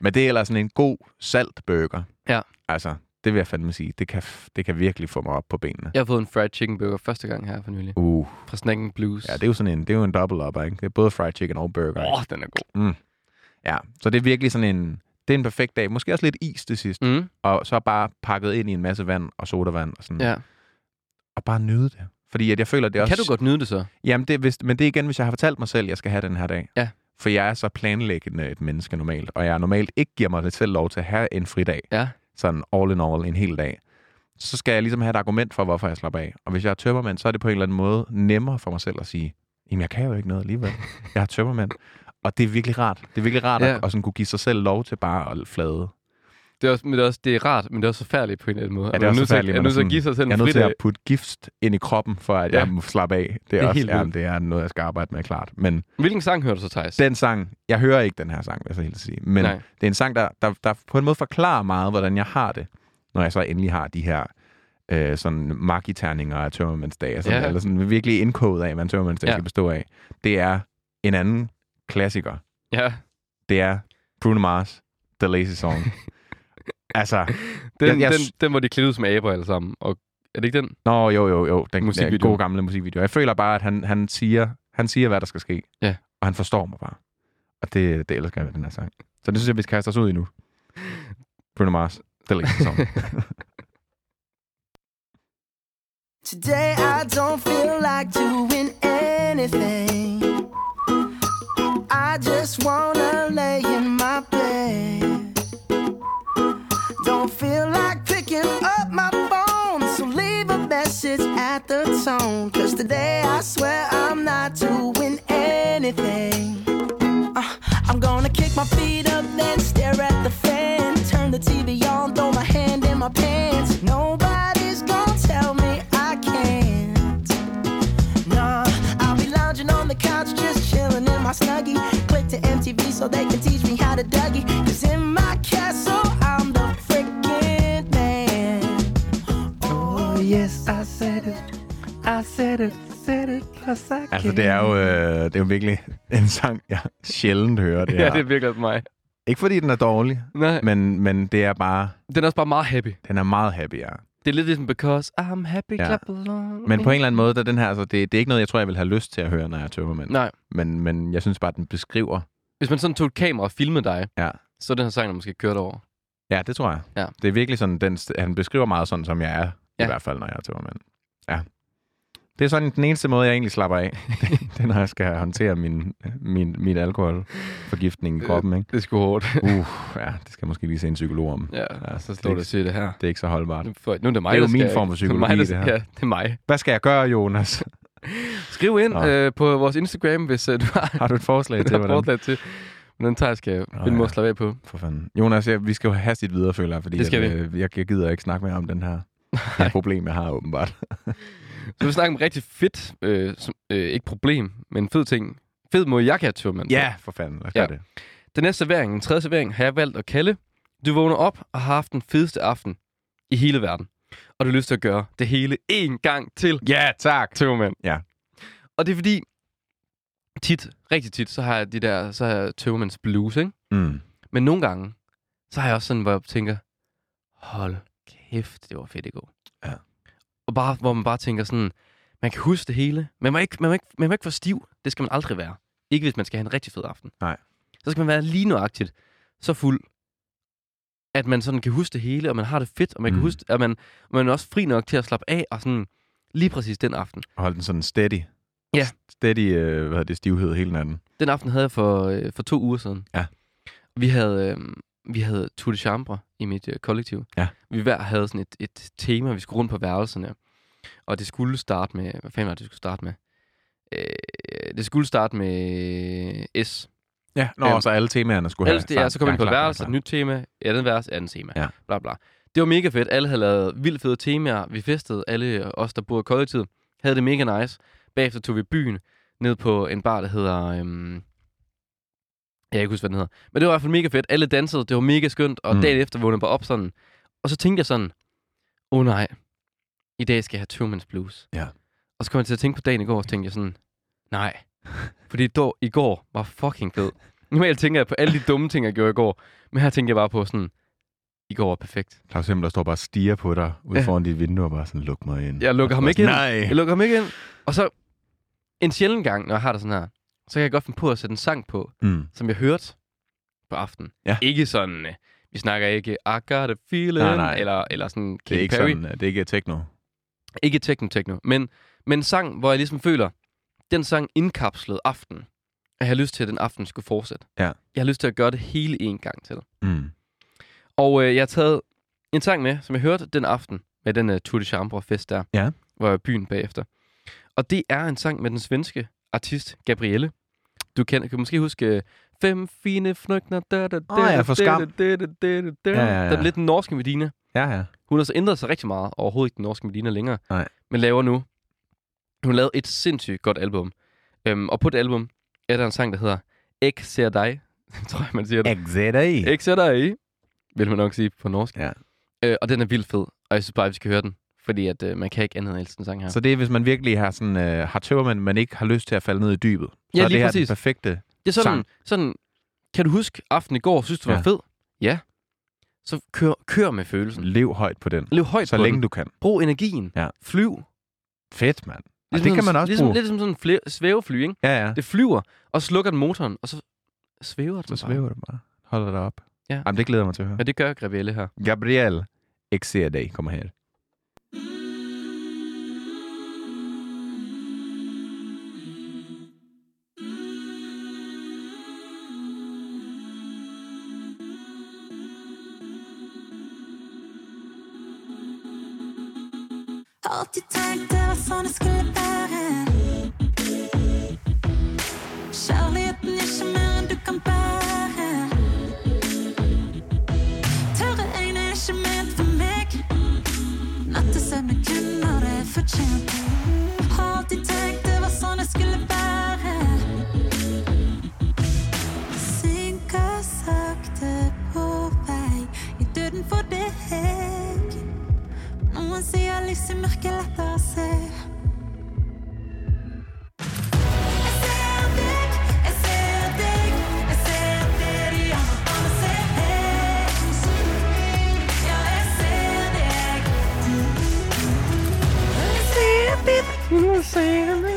Men det er ellers sådan en god salt burger. Ja. Altså, det vil jeg fandme sige. Det kan, det kan virkelig få mig op på benene. Jeg har fået en fried chicken burger første gang her for nylig. Uh, Fra Snack and Blues. ja, det er jo sådan en, det er jo en double up, ikke? Det er både fried chicken og burger. Åh, oh, den er god. Ja, så det er virkelig sådan en, det er en perfekt dag. Måske også lidt is til sidst. Mm. Og så bare pakket ind i en masse vand og sodavand. Og, sådan, Ja. og bare nyde det. Fordi at jeg føler, at det er også... Kan du godt nyde det så? Jamen, det hvis, men det er igen, hvis jeg har fortalt mig selv, at jeg skal have den her dag. Ja. For jeg er så planlæggende et menneske normalt, og jeg normalt ikke giver mig selv lov til at have en fridag. Ja. Sådan all in all en hel dag. Så skal jeg ligesom have et argument for, hvorfor jeg slapper af. Og hvis jeg er tømmermand, så er det på en eller anden måde nemmere for mig selv at sige, jamen jeg kan jo ikke noget alligevel. Jeg er tømmermand. Og det er virkelig rart. Det er virkelig rart Ja. at, at sådan kunne give sig selv lov til bare at flade. Det er, også, men det, er også, det er rart, men det er også forfærdeligt på en eller anden måde. Ja, det er Man også forfærdeligt, Jeg er nødt til at give sig selv Jeg er nødt til at putte gift ind i kroppen, for at Ja. jeg må slappe af. Det er, er også, helt ja, det er noget, jeg skal arbejde med, klart. Men Hvilken sang hører du så, Thijs? den sang, jeg hører ikke den her sang, vil jeg så helt sige. Men Nej. Det er en sang, der, der, der på en måde forklarer meget, hvordan jeg har det, når jeg så endelig har de her øh, sådan magiterninger af tømmermandsdag, sådan, Ja. eller sådan virkelig indkodet af, hvad en tømmermandsdag ja. skal bestå af. Det er en anden klassiker. Ja, Det er Bruno Mars, The Lazy Song. altså, den, Jeg- jeg- den, den, hvor de klædte ud som aber alle sammen. Og er det ikke den? Nå, jo, jo, jo. Den Musikvideo. musikvideo. gode gamle musikvideo. Jeg føler bare, at han, han, siger, han siger, hvad der skal ske. Ja. Og han forstår mig bare. Og det, det elsker jeg ved den her sang. Så det synes jeg, vi skal kaste os ud i nu. Bruno Mars. Det er sang. Today I don't feel like doing anything. I just wanna lay in my bed. Feel like picking up my phone, so leave a message at the tone. Cause today I swear I'm not doing anything. Uh, I'm gonna kick my feet up, then stare at the fan. Turn the TV on, throw my hand in my pants. Nobody's gonna tell me I can't. Nah, I'll be lounging on the couch, just chilling in my snuggie. Click to MTV so they can teach me how to Dougie. Cause in my Yes, I said it. I said it. Said it plus I altså, det er jo, øh, det er jo virkelig en sang, jeg sjældent hører. Det ja, det er virkelig for mig. Ikke fordi den er dårlig, Nej. Men, men det er bare... Den er også bare meget happy. Den er meget happy, ja. Det er lidt ligesom Because I'm happy, ja. clap along. Men på en eller anden måde, der den her, altså, det, det er ikke noget, jeg tror, jeg vil have lyst til at høre, når jeg er tømmermænd. Nej. Men, men jeg synes bare, den beskriver... Hvis man sådan tog et kamera og filmede dig, ja. så er den her sang, der måske kørt over. Ja, det tror jeg. Ja. Det er virkelig sådan, den, han beskriver meget sådan, som jeg er ja. I hvert fald, når jeg er tømmermænd. Ja. Det er sådan den eneste måde, jeg egentlig slapper af. det, det er, når jeg skal håndtere min, min, min alkoholforgiftning i kroppen, ikke? Det er sgu hårdt. Uh, ja, det skal jeg måske lige se en psykolog om. ja, Ja, så det står ikke- siger det her. Det er ikke så holdbart. Nu, for, nu er det mig, Det er jo min skal, form for det er mig, psykologi, der, det her. Ja, det er mig. Hvad skal jeg gøre, Jonas? Skriv ind Nå. øh, på vores Instagram, hvis øh, du har, Har du et forslag til, hvordan? forslag til, hvordan tager skal Nå, finde mig at slappe af på. For fanden. Jonas, ja, vi skal jo hastigt videre, føler jeg, fordi Det skal at, øh, jeg, jeg gider ikke snakke mere om den her det her problem, jeg har åbenbart. Så vi snakker om rigtig fedt, øh, som, øh, ikke problem, men fed ting. Fed have tømmermand på. ja, for fanden. Lad os Ja. det. Den næste servering, den tredje servering, har jeg valgt at kalde, du vågner op og har haft den fedeste aften i hele verden. Og du har lyst til at gøre det hele en gang til. Ja, tak. Tømmermand. Ja. Og det er fordi, tit, rigtig tit, så har jeg de der, så har jeg tømmermands blues, ikke? Mm. Men nogle gange, så har jeg også sådan, hvor jeg tænker, hold kæft, det var fedt i går. Ja. Og bare, hvor man bare tænker sådan, man kan huske det hele. Man må, ikke, man, må ikke, man må ikke få stiv. Det skal man aldrig være. Ikke hvis man skal have en rigtig fed aften. Nej. Så skal man være lige nøjagtigt så fuld, at man sådan kan huske det hele, og man har det fedt, og man mm. Kan huske, at man, man er også fri nok til at slappe af, og sådan lige præcis den aften. Og hold den sådan steady. Ja. Steady, øh, hvad hedder det, stivhed hele natten. Den aften havde jeg for, øh, for to uger siden. Ja. Vi havde, øh, vi havde Tour de Chambre i mit øh, kollektiv. Ja. Vi hver havde sådan et, et tema, vi skulle rundt på værelserne. Og det skulle starte med... Hvad fanden var det, det skulle starte med? Øh, det skulle starte med S. Ja, nå, Øhm, så alle temaerne skulle Ellers det er, så kom vi på klar, værelse, klar, et nyt tema, andet vers, andet tema. Ja. Bla, bla. Det var mega fedt. Alle havde lavet vildt fede temaer. Vi festede. Alle os, der bor i kollektivet, havde det mega nice. Bagefter tog vi byen ned på en bar, der hedder... Øhm, jeg kan ikke huske, hvad den hedder. Men det var i hvert fald mega fedt. Alle dansede. Det var mega skønt. Og Mm. dagen efter vågnede jeg bare op sådan. Og så tænkte jeg sådan, åh oh, nej, i dag skal jeg have Two Man's Blues. Ja. Og så kom jeg til at tænke på dagen i går, og så tænkte jeg sådan, nej. Fordi då, i går var fucking fed. Normalt tænker jeg på alle de dumme ting, jeg gjorde i går. Men her tænker jeg bare på sådan, i går var perfekt. Claus Hemmel, der står bare og stiger på dig ude Ja. foran dit vindue og bare sådan, luk mig ind. Jeg lukker Og ham ikke ind. Nej. Jeg lukker ham ikke ind. Og så en sjælden gang, når jeg har det sådan her, så kan jeg godt finde på at sætte en sang på, Mm. som jeg hørte på aftenen. Ja. Ikke sådan, øh, vi snakker ikke I got a feeling, Nej, nej. Eller, eller sådan Det er ikke Perry. sådan, det er ikke techno. Ikke techno-techno, men, men en sang, hvor jeg ligesom føler, den sang indkapslede aften. Jeg har lyst til, at den aften skulle fortsætte. Ja. Jeg har lyst til at gøre det hele en gang til. Mm. Og øh, jeg har taget en sang med, som jeg hørte den aften, med den uh, Tour de Chambre fest der, Ja. hvor jeg var i byen bagefter. Og det er en sang med den svenske artist Gabrielle. Du kan, kan måske huske øh, Fem fine frygtner. Da, da, da, ja, for Skam. Da, da, da, da, da. Ja, ja, ja. Den er lidt den norske Medina. Ja, ja. Hun har så ændret sig rigtig meget. Overhovedet ikke den norske Medina længere. Nej. Men laver nu. Hun lavede et sindssygt godt album. Øhm, og på det album er der en sang, der hedder Ek ser dig. tror jeg, man siger det. Exeter. Ek ser dig. Vil man nok sige på norsk. Ja. Øh, og den er vildt fed. Og jeg synes bare, at vi skal høre den. Fordi at, øh, man kan ikke andet elske den sang her. Så det er, hvis man virkelig har, sådan, øh, har tømmermænd, men ikke har lyst til at falde ned i dybet. Så Ja, er lige det her præcis. den perfekte. det er sådan, sang. sådan, kan du huske aften i går, synes du var Ja. fed? Ja. Så kør, kør med følelsen. Lev højt på den. Lev højt Så på længe den. du kan. Brug energien. Ja. Flyv. Fedt, mand. Ligesom det kan man også ligesom, bruge. Lidt som sådan en flæ- svævefly, ikke? Ja, ja. Det flyver, og slukker den motoren, og så svæver den Så bare. svæver det bare. Holder dig op. Ja. Jamen, det glæder mig til at høre. Men det gør Gabrielle her. Gabriel Exeter kommer her. Alltid tenkt det var sånn det skulle være. Kjærligheten er ikke mer enn du kan bære. Tørre øyne er ikke ment for meg. Nattesøvn er kun når det er fortjent. Har alltid tenkt det var sånn det skulle være. så mørke lette å se.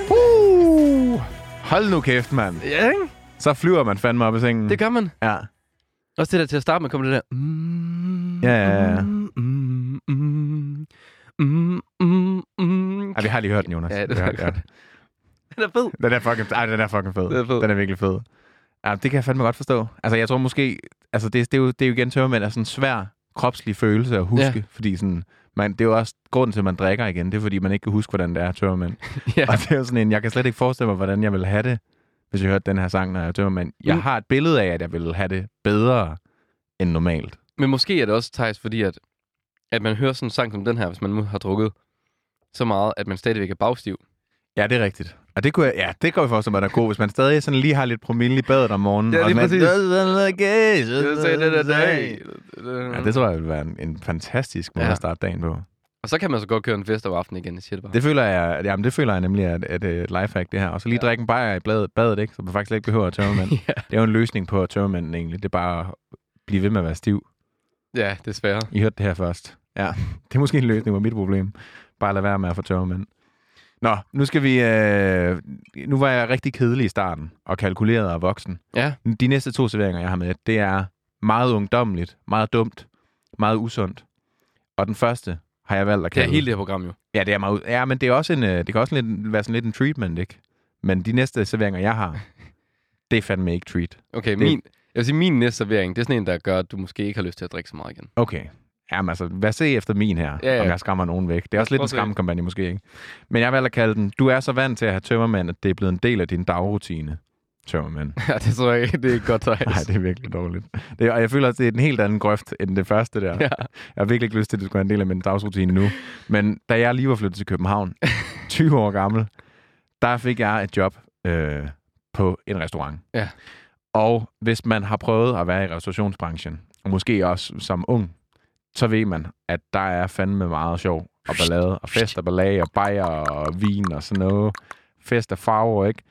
Uh, hold nu kæft, mand. Ja, ikke? Så flyver man fandme op i sengen. Det gør man. Ja. Også det der til at starte med, kommer det der... Mm, ja, ja, ja. Mm mm, mm, mm. Ej, vi har lige hørt den, Jonas. Ja, det jeg godt. Den er fed. Den er fucking, ej, den er fucking fed. Den er fed. Den er virkelig fed. Ja, det kan jeg fandme godt forstå. Altså, jeg tror måske... Altså, det, det, er, jo, det er jo igen tømmermænd er sådan en svær kropslig følelse at huske. Ja. Fordi sådan... Man, det er jo også grunden til, at man drikker igen. Det er, fordi man ikke kan huske, hvordan det er tømmermænd. Ja. Og det er jo sådan en... Jeg kan slet ikke forestille mig, hvordan jeg ville have det, hvis jeg hørte den her sang, når jeg er tømmermænd. Jeg Mm. har et billede af, at jeg ville have det bedre end normalt. Men måske er det også, Thijs, fordi at, at man hører sådan en sang som den her, hvis man nu har drukket så meget, at man stadigvæk er bagstiv. Ja, det er rigtigt. Og det kunne jeg, ja, det kan jeg forestille mig, der er god, hvis man stadig sådan lige har lidt promille i badet om morgenen. Ja, og lige man- præcis. Ja, det tror jeg vil være en, en fantastisk måde Ja. at starte dagen på. Og så kan man så godt køre en fest over aftenen igen, jeg siger det bare. Det føler jeg, jamen det føler jeg nemlig, at, at et lifehack det her. Og så lige Ja. drikke en bajer i badet, badet, ikke? Så man faktisk ikke behøver at tørre ja. Det er jo en løsning på tørmanden egentlig. Det er bare at blive ved med at være stiv. ja, desværre. I hørte det her først. Ja, det er måske en løsning på mit problem. Bare lad være med at få tørmand. Nå, nu skal vi... Øh, nu var jeg rigtig kedelig i starten, og kalkuleret og voksen. Ja, De næste to serveringer, jeg har med, det er meget ungdommeligt, meget dumt, meget usundt. Og den første har jeg valgt at det er kalde... hele det her program jo. Ja, det er meget... Ja, men det er også en, øh, det kan også lidt, være sådan lidt en treatment, ikke? Men de næste serveringer, jeg har, det er fandme ikke treat. Okay, Det- min, jeg vil sige, min næste servering, det er sådan en, der gør, at du måske ikke har lyst til at drikke så meget igen. Okay. Jamen altså, hvad se efter min her, Ja, ja. om jeg skræmmer nogen væk. Det er også lidt en skræmmekampagne måske, ikke? Men jeg har valgt at kalde den, du er så vant til at have tømmermænd, at det er blevet en del af din dagrutine. Tømmermænd. Ja, det tror jeg ikke, det er ikke godt, Thijs. Nej, det er virkelig dårligt. Det, og jeg føler også, det er en helt anden grøft end det første der. Ja. Jeg har virkelig ikke lyst til, at det skulle være en del af min dagsrutine nu. Men da jeg lige var flyttet til København, 20 år gammel, der fik jeg et job øh, på en restaurant. Ja. Og hvis man har prøvet at være i restaurationsbranchen, og måske også som ung, så ved man, at der er fandme meget sjov og ballade, og fest og ballade, og bajer og vin og sådan noget. Fest og farver, ikke?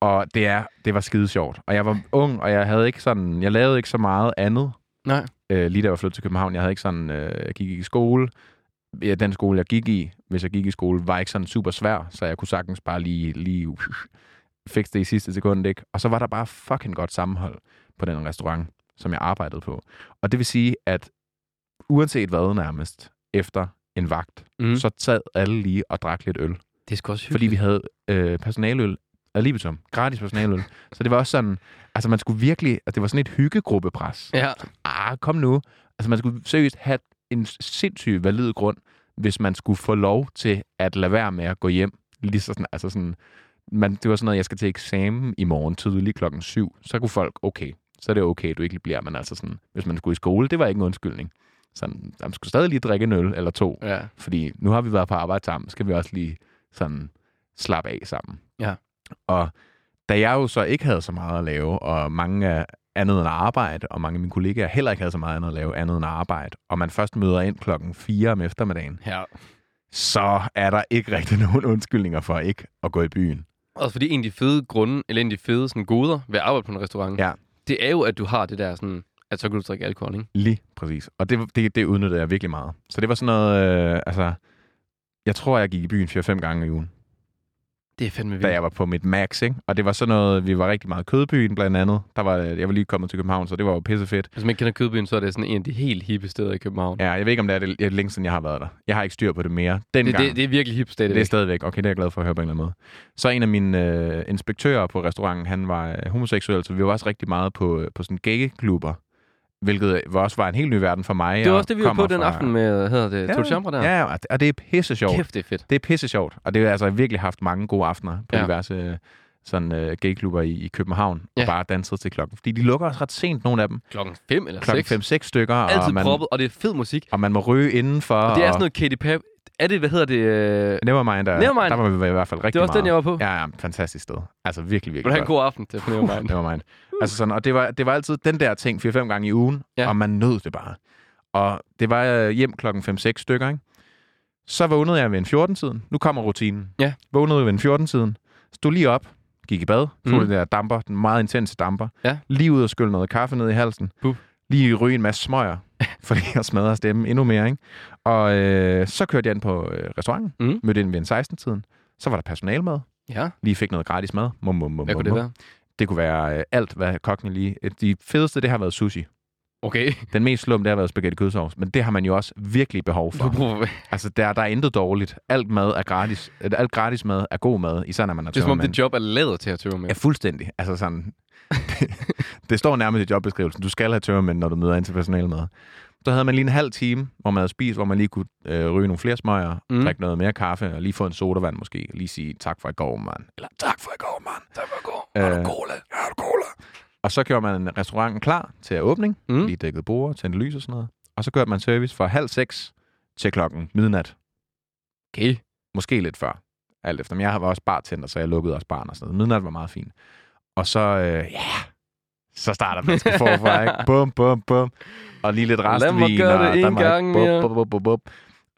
Og det, er, det var skide sjovt. Og jeg var ung, og jeg havde ikke sådan, jeg lavede ikke så meget andet, Nej. øh, lige da jeg var flyttet til København. Jeg havde ikke sådan, øh, jeg gik ikke i skole. Ja, den skole, jeg gik i, hvis jeg gik i skole, var ikke sådan super svær, så jeg kunne sagtens bare lige, lige uh, fikse det i sidste sekund, ikke? Og så var der bare fucking godt sammenhold på den restaurant, som jeg arbejdede på. Og det vil sige, at uanset hvad nærmest, efter en vagt, Mm. så sad alle lige og drak lidt øl. Det er sgu også Fordi hyggeligt. vi havde øh, personaløl ad libitum. Gratis personaløl. så det var også sådan, altså man skulle virkelig, altså det var sådan et hyggegrupppres Ja, ah, kom nu. Altså, man skulle seriøst have en sindssygt valid grund, hvis man skulle få lov til at lade være med at gå hjem. Lige så sådan, altså sådan, man, det var sådan noget, jeg skal til eksamen i morgen tidlig klokken syv. Så kunne folk, okay, så er det okay, du ikke bliver. Men altså sådan, hvis man skulle i skole, det var ikke en undskyldning. Sådan, man skulle stadig lige drikke en øl eller to. ja. Fordi nu har vi været på arbejde sammen, skal vi også lige sådan slappe af sammen. Ja. Og da jeg jo så ikke havde så meget at lave, og mange af andet end arbejde, og mange af mine kollegaer heller ikke havde så meget andet at lave andet end arbejde, og man først møder ind klokken 4 om eftermiddagen, ja. så er der ikke rigtig nogen undskyldninger for ikke at gå i byen. Også fordi en af de fede grunde, eller en af de fede sådan, goder ved at arbejde på en restaurant, Ja. det er jo, at du har det der sådan, at så kan du drikke alkohol, ikke? Lige præcis. Og det, det, det udnyttede jeg virkelig meget. Så det var sådan noget, øh, altså, jeg tror, jeg gik i byen 4-5 gange i ugen. Det er fandme vildt. da jeg var på mit max, ikke? Og det var sådan noget, vi var rigtig meget kødbyen blandt andet. Der var, jeg var lige kommet til København, så det var jo pissefedt. Hvis man ikke kender Kødbyen, så er det sådan en af de helt hippe steder i København. Ja, jeg ved ikke, om det er det, det længe siden, jeg har været der. Jeg har ikke styr på det mere. det, Dengang, det, det, er virkelig hip stadigvæk. det er stadigvæk. Okay, det er jeg glad for at høre på en eller anden måde. Så en af mine øh, inspektører på restauranten, han var øh, homoseksuel, så vi var også rigtig meget på, øh, på sådan gay-klubber. Hvilket var også var en helt ny verden for mig. det var og også det, vi var på kommer den fra- aften med, hedder det, Ja, ja, Chambre der. Ja, og det- og det er pisse sjovt. Kæft, det er fedt. Det er pisse sjovt, og det har altså virkelig haft mange gode aftener på Ja. ja. diverse øh, sådan uh, gayklubber i, i København, Ja. og bare danset til klokken. Fordi de lukker også ret sent, nogle af dem. Klokken 5 eller Klokken 6. 5-6 stykker, Altid og man, proppet, og det er fed musik. og man må ryge indenfor. Og det er sådan noget Katy Perry. Er det, hvad hedder det? Øh... Nevermind, der, Nevermind. der var vi i hvert fald rigtig Det var også meget. den, jeg var på. Ja, ja, fantastisk sted. Altså virkelig, Vil virkelig du have en god aften til Nevermind? Nevermind. Altså sådan, og det var, det var altid den der ting 4-5 gange i ugen, Ja. og man nød det bare. Og det var øh, hjem klokken 5-6 stykker, ikke? Så vågnede jeg ved en 14-tiden. Nu kommer rutinen. Ja. Vågnede ved en 14-tiden. Stod lige op. Gik i bad. Tog mm. det der damper. Den meget intense damper. Ja. Lige ud og skylle noget kaffe ned i halsen. Puh. Lige ryge en masse smøger. fordi jeg smadrer stemmen endnu mere, ikke? Og øh, så kørte jeg ind på øh, restauranten. Mm. Mødte ind ved en 16-tiden. Så var der personalmad. Ja, lige fik noget gratis mad. Mum, mum, mum, hvad mum, kunne det mum. være? Det kunne være øh, alt, hvad kokken lige... De fedeste, det har været sushi. Okay. Den mest slum, det har været spaghetti kødsovs. Men det har man jo også virkelig behov for. Altså, der, der er intet dårligt. Alt mad er gratis. Alt gratis mad er god mad, især når man er det er som om, dit job er lavet til at tøve med. Ja, fuldstændig. Altså sådan... det, det står nærmest i jobbeskrivelsen. Du skal have tømmermænd, når du møder ind til personalmad. Så havde man lige en halv time, hvor man havde spist, hvor man lige kunne øh, ryge nogle flere smøger, Mm. drikke noget mere kaffe, og lige få en sodavand måske, og lige sige tak for i går, mand. Eller tak for i går, mand. Tak for i går. Har du Øh, cola? Har du? Og så gjorde man restauranten klar til åbning. Mm. Lige dækket bord, tændte lys og sådan noget. Og så gjorde man service fra halv seks til klokken midnat. Okay. Måske lidt før. Alt efter. Men jeg var også bartender, så jeg lukkede også barn og sådan noget. Midnat var meget fint. Og så, øh, ja, så starter man sgu forfra, ikke? Bum, bum, bum. Og lige lidt Lad mig restvin. gøre det en gang mere. bup, bup, bup, bup.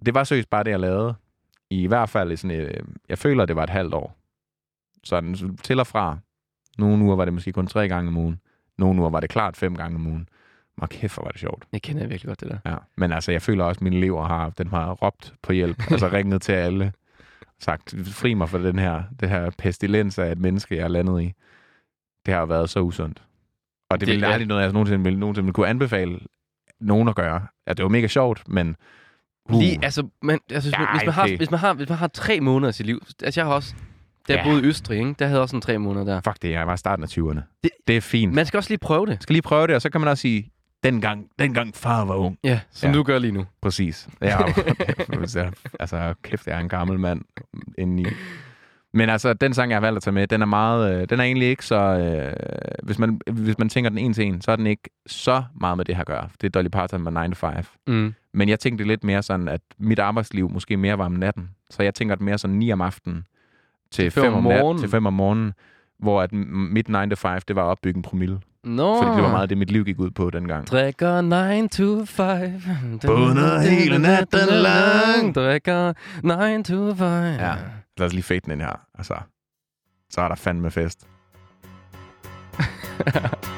Det var seriøst bare det, jeg lavede. I hvert fald sådan et, øh, jeg føler, det var et halvt år. Sådan til og fra. Nogle uger var det måske kun tre gange om ugen. Nogle uger var det klart fem gange om ugen. Og kæft, hvor var det sjovt. Jeg kender virkelig godt det der. Ja. Men altså, jeg føler også, at mine elever har, den har råbt på hjælp. altså ringet til alle. Sagt, fri mig for den her, det her pestilens af et menneske, jeg er landet i. Det har været så usundt. Og det, Det ville aldrig noget, jeg nogensinde ville, nogensinde ville kunne anbefale nogen at gøre. Ja, det var mega sjovt, men... Uh, Lige, altså, man, altså hvis, man, Ja, hvis, man har, hvis, man har, hvis man har tre måneder af sit liv, altså jeg har også, da jeg Ja. boede i Østrig, ikke, der havde også sådan tre måneder der. Fuck det, jeg var i starten af 20'erne. Det- Det, er fint. Man Man skal også lige prøve det. skal lige prøve det, og så kan man også sige, dengang, dengang far var ung. Ja, som Ja. du gør lige nu. Præcis. Ja, altså, kæft, jeg er en gammel mand indeni. Men altså, den sang, jeg har valgt at tage med, den er meget, øh, den er egentlig ikke så, øh, hvis, man, hvis man tænker den en til en, så er den ikke så meget med det her at gøre. Det er Dolly Parton med 9 to 5. Mm. Men jeg tænkte lidt mere sådan, at mit arbejdsliv måske mere var om natten. Så jeg tænker det mere sådan 9 om aftenen til fem 5 om om, morgenen. til 5 om morgenen, hvor at mit 9 to 5, det var at opbygge en promille. Nå. Fordi det var meget det, mit liv gik ud på dengang. Drikker 9 to 5. Bunder hele natten lang. Drikker 9 to 5. Ja. Lad os lige fade den ind her. Altså, så er der fandme fest.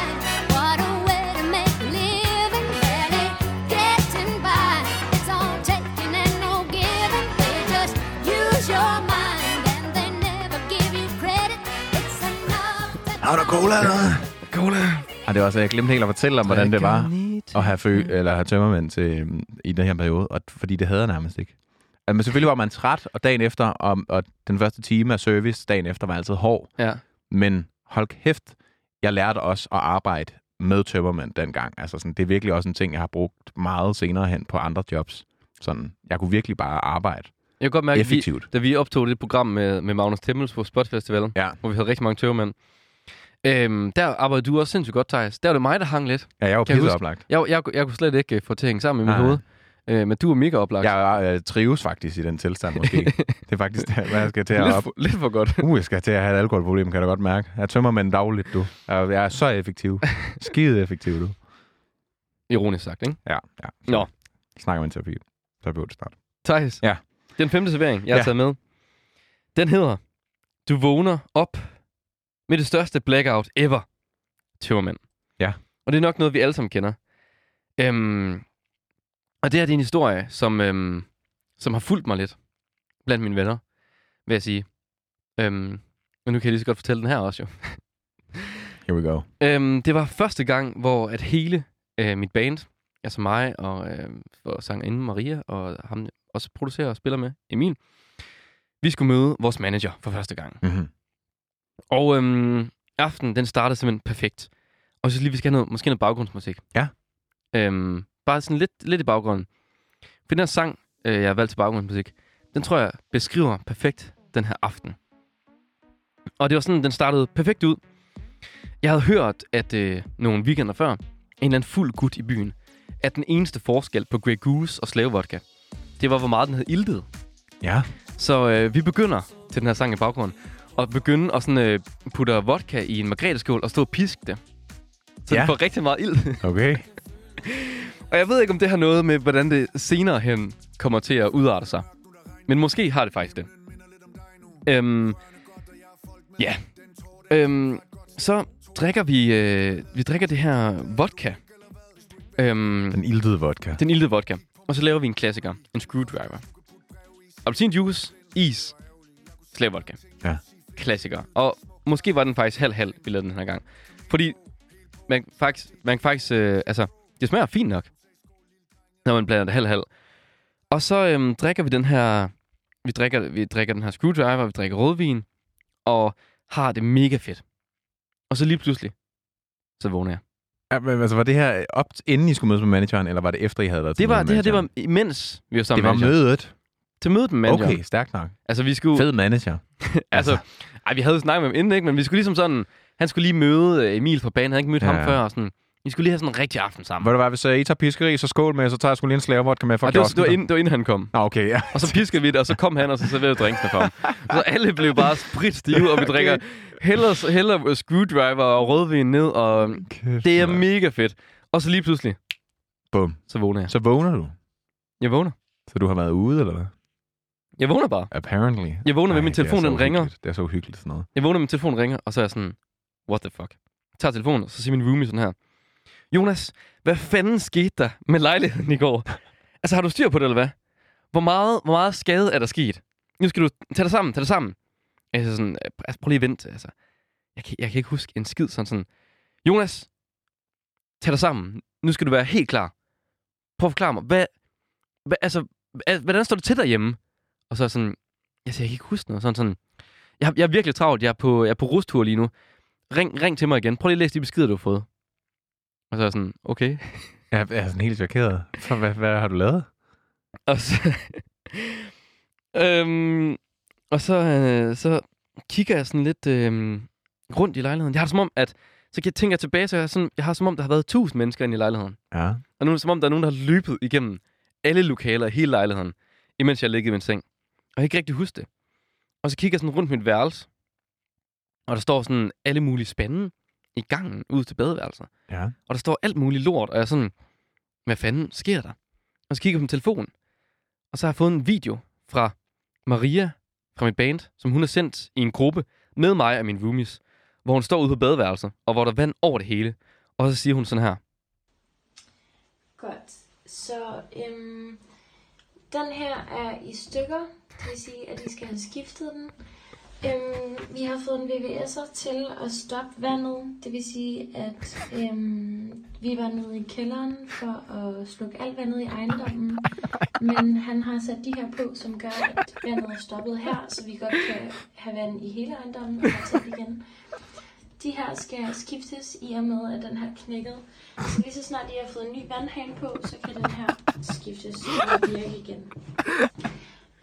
Har du cola eller Cola. Og det var så, jeg glemte helt at fortælle om, hvordan det var at have, fø, eller have tømmermænd til, øhm, i den her periode, og, fordi det havde jeg nærmest ikke. Altså, men selvfølgelig var man træt, og dagen efter, og, og den første time af service dagen efter var altid hård. Ja. Men hold kæft, jeg lærte også at arbejde med tømmermænd dengang. Altså sådan, det er virkelig også en ting, jeg har brugt meget senere hen på andre jobs. Sådan, jeg kunne virkelig bare arbejde Jeg kan godt mærke, at vi, effektivt. da vi optog det program med, med Magnus Timmels på Spot Festival, Ja. hvor vi havde rigtig mange tøvermænd, øhm, der arbejdede du også sindssygt godt, Thijs. Der var det mig, der hang lidt. Ja, jeg var jeg pisse oplagt. Jeg, jeg, jeg kunne slet ikke øh, få det til at hænge sammen i mit hoved. Øh, men du var mega oplagt. Jeg øh, trives faktisk i den tilstand, måske. det er faktisk, det, hvad jeg skal til at lidt, op. for, lidt for godt. Uh, jeg skal til at have et alkoholproblem, kan jeg da godt mærke. Jeg tømmer mænd dagligt, du. Jeg, jeg er så effektiv. Skide effektiv, du. Ironisk sagt, ikke? Ja, ja. Nå. Snakker med en terapi. Terapeut snart. Thijs, Ja. den femte servering, jeg har Ja. taget med, den hedder, du vågner op med det største blackout ever. Tøvermand. Ja. Og det er nok noget, vi alle sammen kender. Øhm, og det her det er en historie, som, øhm, som har fulgt mig lidt blandt mine venner, vil jeg sige. Øhm, men nu kan jeg lige så godt fortælle den her også, jo. Here we go. Øhm, det var første gang, hvor at hele øh, mit band, altså mig og øh, og sangerinden Maria, og ham også producerer og spiller med, Emil, vi skulle møde vores manager for første gang. Mm-hmm. Og øhm, aftenen, den startede simpelthen perfekt. Og synes lige, vi skal have noget, måske noget baggrundsmusik. Ja. Øhm, bare sådan lidt, lidt i baggrunden. For den her sang, øh, jeg har valgt til baggrundsmusik, den tror jeg beskriver perfekt den her aften. Og det var sådan, den startede perfekt ud. Jeg havde hørt, at øh, nogle weekender før, en eller anden fuld gut i byen, at den eneste forskel på Grey Goose og Slave Vodka, det var, hvor meget den havde iltet. Ja. Så øh, vi begynder til den her sang i baggrunden, og begynde at sådan, øh, putte vodka i en margreteskål og stå og piske det. Så Ja. den får rigtig meget ild. Okay. Og jeg ved ikke, om det har noget med, hvordan det senere hen kommer til at udarte sig. Men måske har det faktisk det. Øhm, ja. Øhm, så drikker vi, øh, vi drikker det her vodka. Øhm, Den iltede vodka. den iltede vodka. Og så laver vi en klassiker. En screwdriver. Appelsinjuice, is, slavevodka. Ja. Klassiker. Og måske var den faktisk halv-halv, vi lavede den her gang. Fordi man faktisk, man faktisk øh, altså, det smager fint nok, når man blander det halv-halv. Og så øhm, drikker vi den her, vi drikker, vi drikker den her screwdriver, vi drikker rødvin, og har det mega fedt. Og så lige pludselig, så vågner jeg. Ja, men, altså, var det her op, inden I skulle mødes med manageren, eller var det efter, I havde været Det var, det her, det var imens vi var det sammen var med manageren. mødet. Til mødet med manageren. Okay, stærkt nok. Altså, vi skulle... Fed manager. Altså, ej, vi havde snakket med ham inden, ikke? Men vi skulle ligesom sådan... Han skulle lige møde øh, Emil fra banen. Han havde ikke mødt Ja. ham før. Og sådan. Vi skulle lige have sådan en rigtig aften sammen. Hvor det var, hvis uh, I tager piskeri, så skål med, så tager jeg sgu lige en slave vodka med for Og det var, det, var inden, det var inden han kom. Nå, okay, ja. Og så piskede vi det, og så kom han, og så serverede drinksene for ham. Så alle blev bare spritstive, og vi drikker hellere, hellere screwdriver og rødvin ned, og Kæft, det er mega fedt. Og så lige pludselig, Bum. så vågner jeg. Så vågner du. Jeg vågner. Så du har været ude, eller hvad? Jeg vågner bare. Apparently. Jeg vågner ved, min det telefon den ringer. Det er så uhyggeligt, sådan noget. Jeg vågner, min telefon ringer, og så er jeg sådan, what the fuck? Jeg tager telefonen, og så siger min roomie sådan her, Jonas, hvad fanden skete der med lejligheden i går? Altså, har du styr på det, eller hvad? Hvor meget, hvor meget skade er der sket? Nu skal du tage dig sammen, tage dig sammen. Jeg er sådan, altså, prøv lige at vente. Altså, jeg, kan, jeg kan ikke huske en skid sådan sådan. Jonas, tag dig sammen. Nu skal du være helt klar. Prøv at forklare mig, hvad, hvad altså, hvordan står det til derhjemme? Og så er sådan, jeg siger, jeg kan ikke huske noget. Sådan, sådan, jeg, jeg er virkelig travlt. Jeg er på, jeg er på rustur lige nu. Ring, ring til mig igen. Prøv lige at læse de beskeder, du har fået. Og så er jeg sådan, okay. Jeg er sådan helt chokeret. Så hvad, hvad har du lavet? Og så, øhm, og så, øh, så kigger jeg sådan lidt øh, rundt i lejligheden. Jeg har det som om, at så kan jeg tænke tilbage, så jeg, sådan, jeg har som om, der har været tusind mennesker inde i lejligheden. Ja. Og nu er det som om, der er nogen, der har løbet igennem alle lokaler i hele lejligheden, imens jeg ligger i min seng. Og jeg kan ikke rigtig huske det. Og så kigger jeg sådan rundt mit værelse, og der står sådan alle mulige spande i gangen ud til badeværelset. Ja. Og der står alt muligt lort, og jeg er sådan, hvad fanden sker der? Og så kigger jeg på min telefon, og så har jeg fået en video fra Maria fra mit band, som hun har sendt i en gruppe med mig og mine roomies, hvor hun står ude på badeværelset, og hvor der er vand over det hele. Og så siger hun sådan her, Godt. Så øhm, den her er i stykker. Det vil sige, at I skal have skiftet den. Øhm, vi har fået en VVS'er til at stoppe vandet. Det vil sige, at øhm, vi var nede i kælderen for at slukke alt vandet i ejendommen. Men han har sat de her på, som gør, at vandet er stoppet her, så vi godt kan have vand i hele ejendommen og tage igen. De her skal skiftes i og med, at den her knækket. Så lige så snart I har fået en ny vandhane på, så kan den her skiftes og virke igen.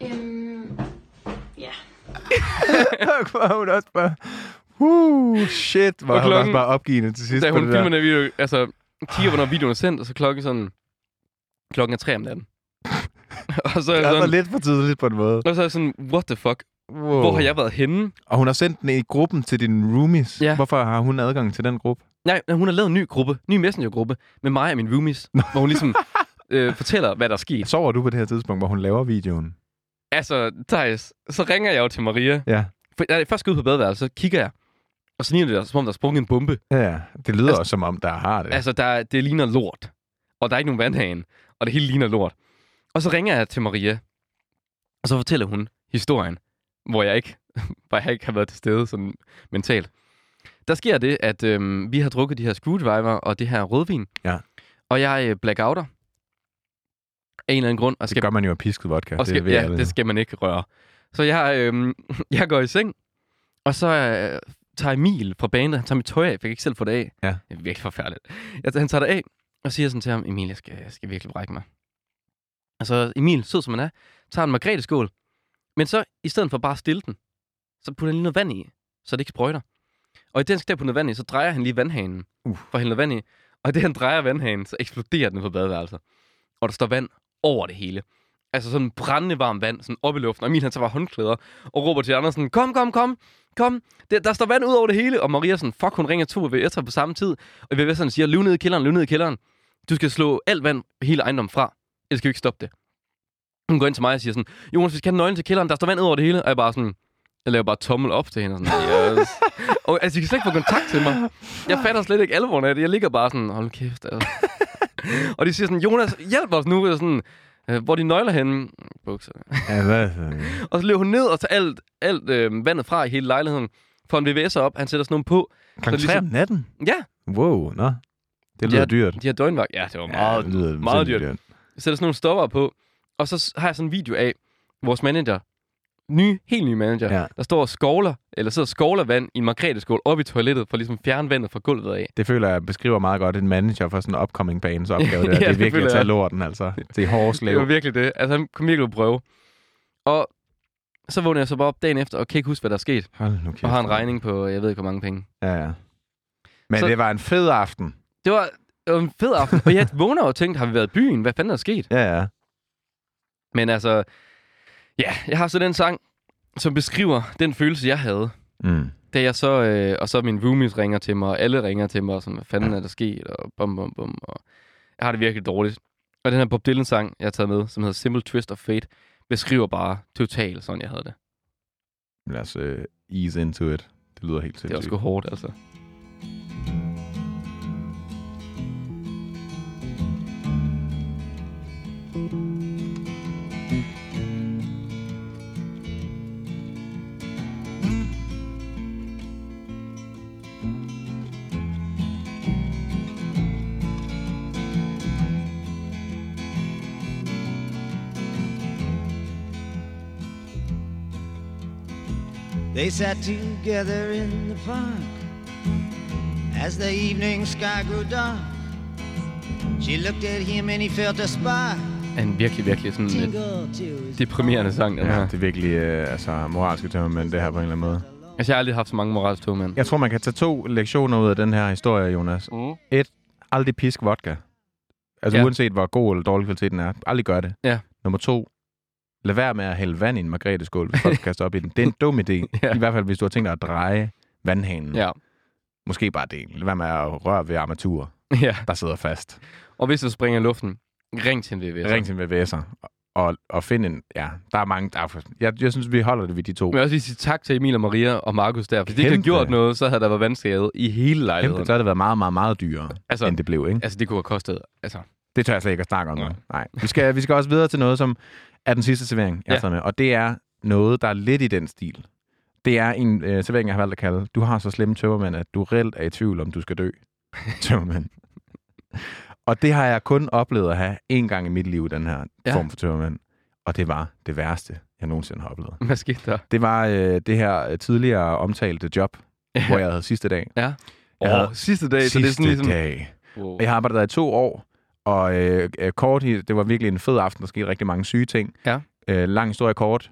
Øhm, ja. Hvor hun også bare... Uh, shit, hvor Og er hun også klokken- bare opgivende til sidst da hun filmer den video, altså kigger, hvornår videoen er sendt, og så klokken sådan, klokken er tre om natten. og så er Det jeg er sådan, lidt for tidligt på en måde. og så er jeg sådan, what the fuck? Wow. Hvor har jeg været henne? Og hun har sendt den i gruppen til dine roomies. Ja. Hvorfor har hun adgang til den gruppe? Nej, hun har lavet en ny gruppe, ny messengergruppe, med mig og mine roomies, hvor hun ligesom øh, fortæller, hvad der er sket. Sover du på det her tidspunkt, hvor hun laver videoen? Altså, Thijs, så ringer jeg jo til Maria. Ja. For, jeg først skal ud på badeværelset, så kigger jeg, og så ligner det, som om der er sprunget en bombe. Ja. Det lyder Altså- også som om, der har det. Altså, der, det ligner lort. Og der er ikke nogen vandhane. Og det hele ligner lort. Og så ringer jeg til Maria. Og så fortæller hun historien, hvor jeg ikke, hvor jeg ikke har været til stede sådan mentalt. Der sker det, at øhm, vi har drukket de her screwdriver og det her rødvin. Ja. Og jeg øh, blackouter. Af en eller anden grund. Og det skal, gør man jo af pisket vodka. og skal, ved ja, det skal man ikke røre. Så jeg, øhm, jeg går i seng. Og så øh, tager Emil fra bandet, han tager mit tøj af, for jeg kan ikke selv få det af. Ja. Det er virkelig forfærdeligt. Jeg, han tager det af, og siger sådan til ham, Emil, jeg skal, jeg skal virkelig brække mig. Og så Emil, sød som han er, tager en margrethe-skål. Men så, i stedet for bare at stille den, så putter han lige noget vand i, så det ikke sprøjter. Og i den skal der putte noget vand i, så drejer han lige vandhanen Uh. for at hælde noget vand i. Og i det, han drejer vandhanen, så eksploderer den på badeværelset. Og der står vand over det hele. altså sådan brændende varmt vand, sådan op i luften, og Emil han så var håndklæder, og råber til sådan, kom, kom, kom, kom, der, der står vand ud over det hele, og Maria sådan, fuck, hun ringer to VVS'er på samme tid, og VVS'eren siger, løb ned i kælderen, løb ned i kælderen, du skal slå alt vand, hele ejendommen fra, ellers kan vi ikke stoppe det. Hun går ind til mig og siger sådan, Jonas, vi skal have nøglen til kælderen, der står vand ud over det hele, og jeg bare sådan, jeg laver bare tommel op til hende og sådan, yes. og altså, de kan slet ikke få kontakt til mig. Jeg fatter slet ikke alvoren af det. Jeg ligger bare sådan, hold kæft. Altså. og de siger sådan, Jonas, hjælp os nu. Og sådan, "Øh, hvor de nøgler henne? Bukser. Ja, hvad? Og så løber hun ned og tager alt, alt øh, vandet fra i hele lejligheden. Får en VVS'er op, han sætter sådan nogle på. Klokken tre om ligesom- natten? Ja, Wow, nå. Det lyder Ja. dyrt. de har døgnvagt. Ja, det var meget, det lyder meget dyrt. Jeg sætter sådan nogle stopper på. Og så har jeg sådan en video af vores manager, ny, helt ny manager, Ja. der står og skovler, eller sidder og skovler vand i en margreteskål op i toilettet, for ligesom fjerne vandet fra gulvet af. Det føler jeg beskriver meget godt en manager for sådan en upcoming bands opgave. Der. Ja, det er det virkelig at tage lorten, altså. Det er hårde Det var virkelig det. Altså, han kom virkelig at prøve. Og så vågner jeg så bare op dagen efter, og kan ikke huske, hvad der er sket. Hold nu kæft. Og har en regning på, jeg ved ikke, hvor mange penge. Ja, ja. Men Så- det var en fed aften. Det var, det var en fed aften, og jeg vågner og tænkte, har vi været i byen? Hvad fanden er der sket? Ja, ja. Men altså, ja, jeg har så den sang, som beskriver den følelse, jeg havde. Mm. Da jeg så, øh, og så min roomies ringer til mig, og alle ringer til mig, og sådan, hvad fanden er der sket, og bum, bum, bum, og jeg har det virkelig dårligt. Og den her Bob Dylan-sang, jeg har taget med, som hedder Simple Twist of Fate, beskriver bare totalt, sådan jeg havde det. Lad os uh, ease into it. Det lyder helt Det var sindssygt. sgu hårdt, altså. They sat together in the park as the evening sky grew dark. She looked at him and he felt a spark En virkelig, virkelig sådan lidt deprimerende sang, den Ja, her. det er virkelig uh, altså, moralske tømmermænd, det her på en eller anden måde. Altså, jeg har aldrig haft så mange moralske mand. Jeg tror, man kan tage to lektioner ud af den her historie, Jonas. Mm. Et, aldrig pisk vodka. Altså Ja. ja. uanset hvor god eller dårlig kvalitet den er. Aldrig gør det. Ja. Nummer to, lad være med at hælde vand i en margreteskål, hvis folk kaster op i den. Det er en dum idé. Ja. I hvert fald, hvis du har tænkt dig at dreje vandhanen. Ja. Måske bare det. Lad være med at røre ved armaturer, ja. der sidder fast. Og hvis du springer i luften, ring til en VVS. Ring til en VVS'er. Og, og find en... Ja, der er mange... Der er, jeg, jeg synes, vi holder det ved de to. Men jeg vil også lige sige tak til Emil og Maria og Markus der. Hvis de ikke havde Kæmpe. gjort noget, så havde der været vandskade i hele Kæmpe, lejligheden. så har det været meget, meget, meget dyrere, Altså- end det blev, ikke? Altså, det kunne have kostet... Altså, Det tør jeg slet ikke at snakke om. Nej. Nej. Vi skal, vi skal også videre til noget, som er den sidste servering, jeg Ja. har med. Og det er noget, der er lidt i den stil. Det er en øh, servering, jeg har valgt at kalde, du har så slemme tømmermænd, at du reelt er i tvivl, om du skal dø. tømmermænd. og det har jeg kun oplevet at have en gang i mit liv, den her Ja. form for tømmermænd. Og det var det værste, jeg nogensinde har oplevet. hvad skete der? Det var øh, det her øh, tidligere omtalte job, hvor jeg havde sidste dag. Ja. Jeg havde sidste dag, så sidste det er sådan ligesom... dag. Wow. Jeg har arbejdet der i to år, og øh, øh, kort, det var virkelig en fed aften, der skete rigtig mange syge ting. Ja. Øh, lang historie kort.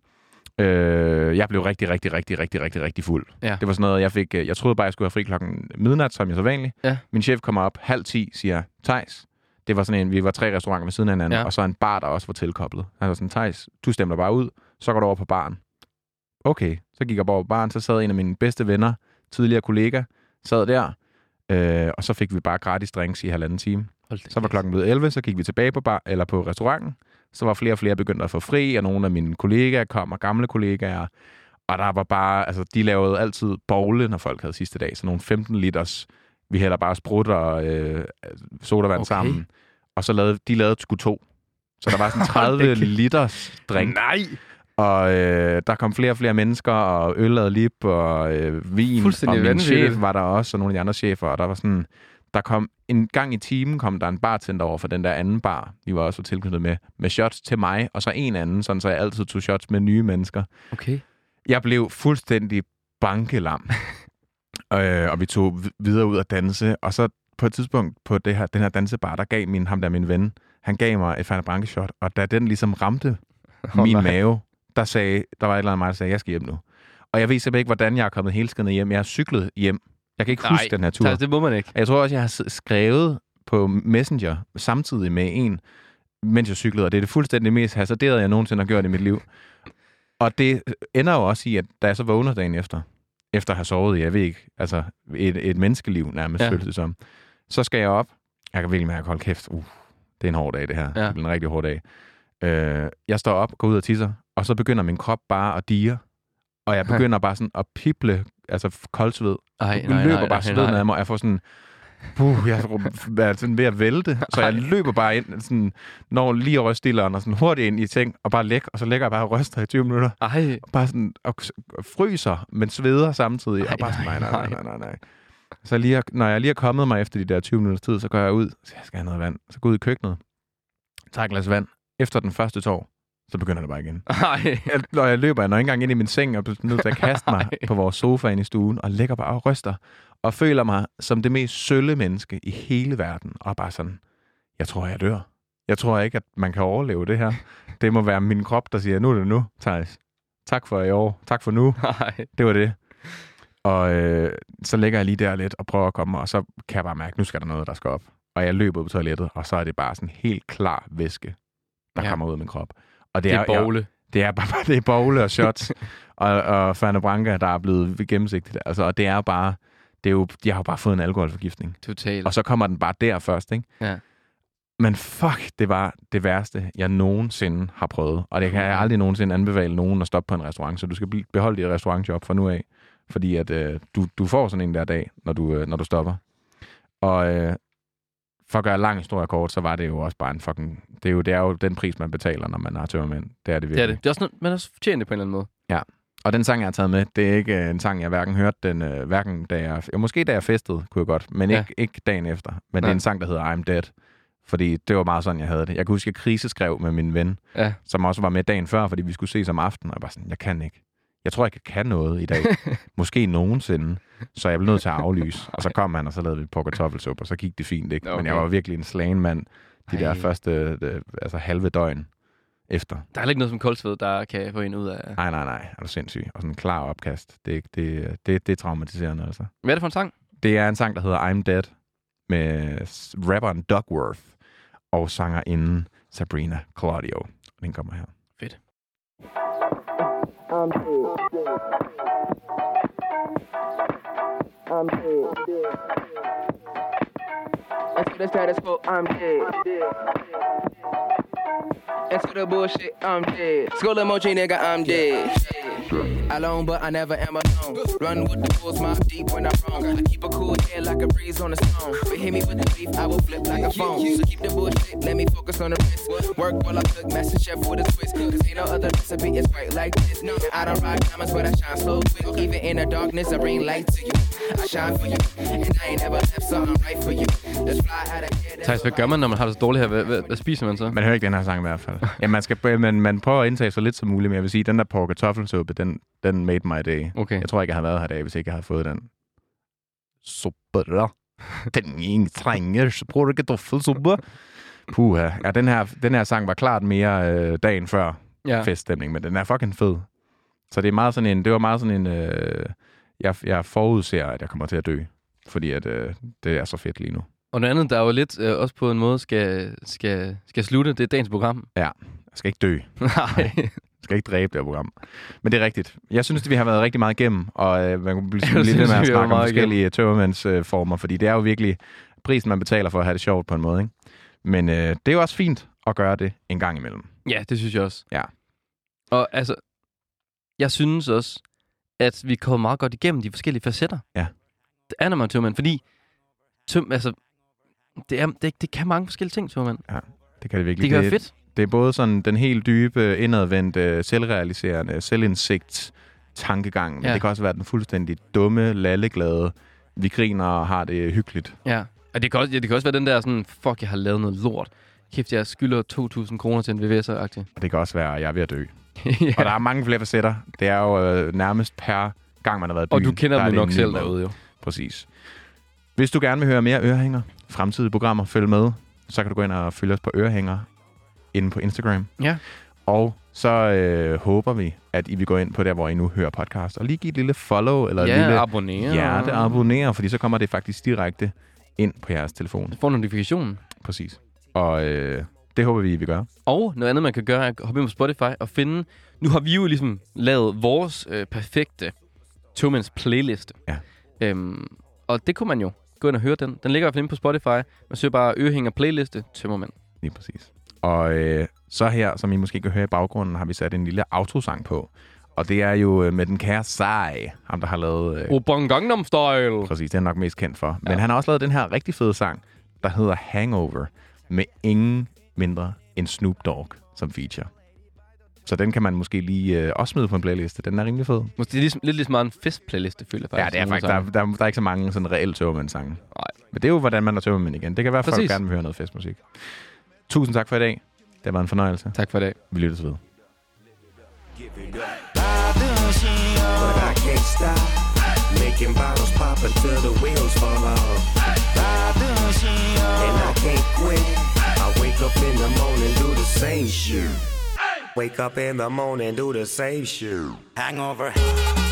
Øh, jeg blev rigtig, rigtig, rigtig, rigtig, rigtig, rigtig fuld. Ja. Det var sådan noget, jeg fik... øh, Jeg troede bare, jeg skulle have fri klokken midnat, som jeg så vanligt. Ja. Min chef kommer op halv ti, siger, Tejs, det var sådan en, vi var tre restauranter ved siden af hinanden, Ja. ja. og så en bar, der også var tilkoblet. Han var sådan, Tejs, du stemmer bare ud, så går du over på baren. Okay, så gik jeg bare over på baren, så sad en af mine bedste venner, tidligere kollega, sad der, øh, og så fik vi bare gratis drinks i halvanden time. Så var klokken blevet 11, så gik vi tilbage på, bar, eller på restauranten. Så var flere og flere begyndt at få fri, og nogle af mine kollegaer kom, og gamle kollegaer. Og der var bare, altså de lavede altid bogle, når folk havde sidste dag. Så nogle 15 liters, vi hælder bare sprut og øh, sodavand Okay. sammen. Og så lavede, de lavede sgu to. Så der var sådan Hold da 30 kæft. liters drink. Nej! Og øh, der kom flere og flere mennesker, og øl og lip, og øh, vin. Og min chef var der også, og nogle af de andre chefer. Og der var sådan, der kom en gang i timen, kom der en bartender over for den der anden bar, vi var også tilknyttet med, med shots til mig, og så en anden, sådan så jeg altid tog shots med nye mennesker. Okay. Jeg blev fuldstændig bankelam. øh, og vi tog vid- videre ud at danse, og så på et tidspunkt på det her, den her dansebar, der gav min, ham der min ven, han gav mig et Fernet shot, og da den ligesom ramte Åh, min nej. mave, der sagde, der var et eller andet mig, der sagde, jeg skal hjem nu. Og jeg ved simpelthen ikke, hvordan jeg er kommet helskindet hjem. Jeg har cyklet hjem. Jeg kan ikke Nej, huske den her tur. Thijs, det må man ikke. Jeg tror også, jeg har skrevet på Messenger samtidig med en, mens jeg cyklede, og det er det fuldstændig mest hasarderede, jeg nogensinde har gjort i mit liv. Og det ender jo også i, at da jeg så vågner dagen efter, efter at have sovet jeg ved ikke, altså et, et menneskeliv nærmest, Ja. føles det som, så skal jeg op. Jeg kan virkelig mærke, hold kæft, uh, det er en hård dag, det her. Ja. Det bliver en rigtig hård dag. Øh, jeg står op, går ud og tisser, og så begynder min krop bare at dire, og jeg begynder bare sådan at pible, altså koldsved. Ej, Jeg løber bare sveden af nej. mig, og jeg får sådan, puh, jeg er sådan ved at vælte, så jeg løber bare ind, sådan, når lige over stilleren, og sådan hurtigt ind i ting, og bare læg, og så ligger jeg bare og ryster i 20 minutter, Ej, og bare sådan, og, fryser, men sveder samtidig, Ej, og bare sådan, nej, nej, nej, nej. nej, nej, nej. Så lige, når jeg lige er kommet mig efter de der 20 minutters tid, så går jeg ud, så jeg skal have noget vand, så går jeg ud i køkkenet, tager et glas vand, efter den første tår, så begynder det bare igen. ej. Jeg, når jeg løber, jeg når ikke engang ind i min seng, og bliver nødt til at kaste mig Nej. på vores sofa inde i stuen, og ligger bare og ryster, og føler mig som det mest sølle menneske i hele verden, og bare sådan, jeg tror, jeg dør. Jeg tror ikke, at man kan overleve det her. Det må være min krop, der siger, nu er det nu, Thijs. Tak for i år. Tak for nu. Ej. Det var det. Og øh, så ligger jeg lige der lidt og prøver at komme, og så kan jeg bare mærke, nu skal der noget, der skal op. Og jeg løber ud på toilettet, og så er det bare sådan helt klar væske, der ja. kommer ud af min krop. Og Det er jeg- bogle. det er bare det er bogle og shots og, og Ferne Branca, der er blevet gennemsigtigt. Altså, og det er bare, det er jo, de har jo bare fået en alkoholforgiftning. Totalt. Og så kommer den bare der først, ikke? Ja. Men fuck, det var det værste, jeg nogensinde har prøvet. Og det kan jeg aldrig nogensinde anbefale nogen at stoppe på en restaurant. Så du skal beholde dit restaurantjob fra nu af. Fordi at øh, du, du får sådan en der dag, når du, øh, når du stopper. Og øh, for at gøre lang historie kort, så var det jo også bare en fucking... Det er jo, det er jo den pris, man betaler, når man har tørmænd. Det er det Det virkelig. er det. Det er også man har fortjent det på en eller anden måde. Og den sang, jeg har taget med, det er ikke øh, en sang, jeg hverken hørte den, øh, hverken da jeg, jo, måske da jeg festede, kunne jeg godt, men Ja. ikke, ikke dagen efter. Men det Nej. er en sang, der hedder I'm Dead. Fordi det var meget sådan, jeg havde det. Jeg kan huske, at jeg kriseskrev med min ven, Ja. som også var med dagen før, fordi vi skulle ses om aftenen, og jeg var sådan, jeg kan ikke. Jeg tror, jeg kan noget i dag. Måske nogensinde. Så jeg blev nødt til at aflyse. og så kom han, og så lavede vi på kartoffelsuppe, og så gik det fint, ikke? Men jeg Okay. var virkelig en slagen mand de der Ej. første øh, altså halve døgn efter. Der er heller ikke noget som koldsved, der kan få en ud af... Nej, nej, nej. Er du sindssyg? Og sådan en klar opkast. Det, er ikke- det, det, det er traumatiserende, altså. Hvad er det for en sang? Det er en sang, der hedder I'm Dead, med rapperen Duckworth og sangerinden Sabrina Claudio. Den kommer her. Fedt. I'm dead. I'm dead. Into the status quo, I'm dead. Into the bullshit, I'm dead. Skull emoji, nigga, I'm dead. Alone, but I never am alone. Run with the bulls, my deep when I'm wrong. I keep a cool head like a breeze on a stone. But hit me with the beef, I will flip like a phone. So keep the bullshit, let me focus on the wrist. Work while I cook, master chef with a twist. Cause ain't no other recipe, it's right like this. No, I don't rock diamonds, but I shine so quick. Even in the darkness, I bring light to you. I shine for you, and I ain't never left something right for you. Let's fly out of here. Thijs, hvad gør man, når man har det så dårligt her? Hvad, hvad, hvad spiser man så? Man hører ikke den her sang i hvert fald. ja, man, skal, man, man prøver at indtage så lidt som muligt, men jeg vil sige, den der pork kartoffelsuppe, den, den made my day. Okay. Jeg tror ikke, jeg havde været her i dag, hvis ikke jeg havde fået den. Suppe. Den ingen trænger, så pork kartoffelsuppe. Puha. Ja, den her, den her sang var klart mere øh, dagen før Ja. feststemning, men den er fucking fed. Så det er meget sådan en, det var meget sådan en, øh, jeg, jeg forudser, at jeg kommer til at dø, fordi at, øh, det er så fedt lige nu. Og noget andet, der jo lidt øh, også på en måde skal, skal, skal slutte, det er dagens program. Jeg skal ikke dø. Nej. Jeg skal ikke dræbe det her program. Men det er rigtigt. Jeg synes, at vi har været rigtig meget igennem, og øh, man kunne blive, lidt med at snakke om forskellige tørmandsformer, øh, former, fordi det er jo virkelig prisen, man betaler for at have det sjovt på en måde. Ikke? Men øh, det er jo også fint at gøre det en gang imellem. Ja, det synes jeg også. Ja. Og altså, jeg synes også, at vi kommer meget godt igennem de forskellige facetter. Ja. Det er, man er tømmermand, fordi tøm, altså, det, er, det, det kan mange forskellige ting, tømmermand. Det kan det virkelig. Det kan være fedt. det er både sådan den helt dybe, indadvendte, selvrealiserende, selvindsigt tankegang, men Ja. det kan også være den fuldstændig dumme, lalleglade, vi griner og har det hyggeligt. Ja. Og det kan, også, ja, det kan også være den der sådan, fuck, jeg har lavet noget lort. Kæft, jeg skylder 2.000 kroner til en VVS'er-aktie. Og det kan også være, at jeg er ved at dø. ja. Og der er mange flere facetter. Det er jo øh, nærmest per gang, man har været i byen. Og du kender der er dem nok selv derude, jo. Præcis. Hvis du gerne vil høre mere Ørehænger, fremtidige programmer, følg med, så kan du gå ind og følge os på Ørehænger inde på Instagram. Ja. Og så øh, håber vi, at I vil gå ind på der, hvor I nu hører podcast, og lige give et lille follow, eller et Ja, lille abonnere. hjerte abonnere, fordi så kommer det faktisk direkte ind på jeres telefon. Får notifikationen. Præcis. Og øh, det håber vi, vi gør. Og noget andet, man kan gøre, er at hoppe ind på Spotify og finde... Nu har vi jo ligesom lavet vores øh, perfekte Tomans playliste. Ja. Øhm, og det kunne man jo gå ind og høre den. Den ligger i hvert fald inde på Spotify. Man søger bare Ørehænger playliste Tømmermænd. Lige præcis. Og øh, så her, som I måske kan høre i baggrunden, har vi sat en lille autosang på. Og det er jo øh, med den kære Sai, ham der har lavet... Øh, Gangnam Style. Præcis, det er nok mest kendt for. Men Ja. han har også lavet den her rigtig fede sang, der hedder Hangover, med ingen mindre end Snoop Dogg som feature. Så den kan man måske lige øh, også smide på en playliste. Den er rimelig fed. Måske det er ligesom, lidt ligesom meget en festplayliste, føler jeg Ja, faktisk. det er faktisk, der, der, der er ikke så mange sådan reelle tømmermænd-sange. Nej. Men det er jo, hvordan man er tømmermænd igen. Det kan være, at folk gerne vil høre noget festmusik. Tusind tak for i dag. Det været en fornøjelse. Tak for i dag. Vi lyttes ved. But I can't stop making bottles pop until the wheels fall off. And I can't quit. I wake up in the morning, do the same shit. Wake up in the morning, do the same shit. Hangover. Hangover.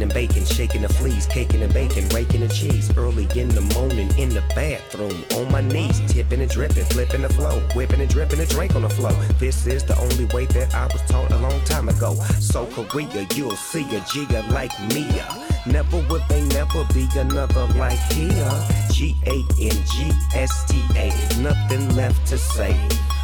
Waking and baking, shaking the fleas, caking and bacon, raking the cheese. Early in the morning in the bathroom, on my knees, tipping and dripping, flipping the flow, whipping and dripping a drink on the flow. This is the only way that I was taught a long time ago. So Korea, you'll see a Giga like Mia. Never would they never be another like here. G A N G S T A. Nothing left to say.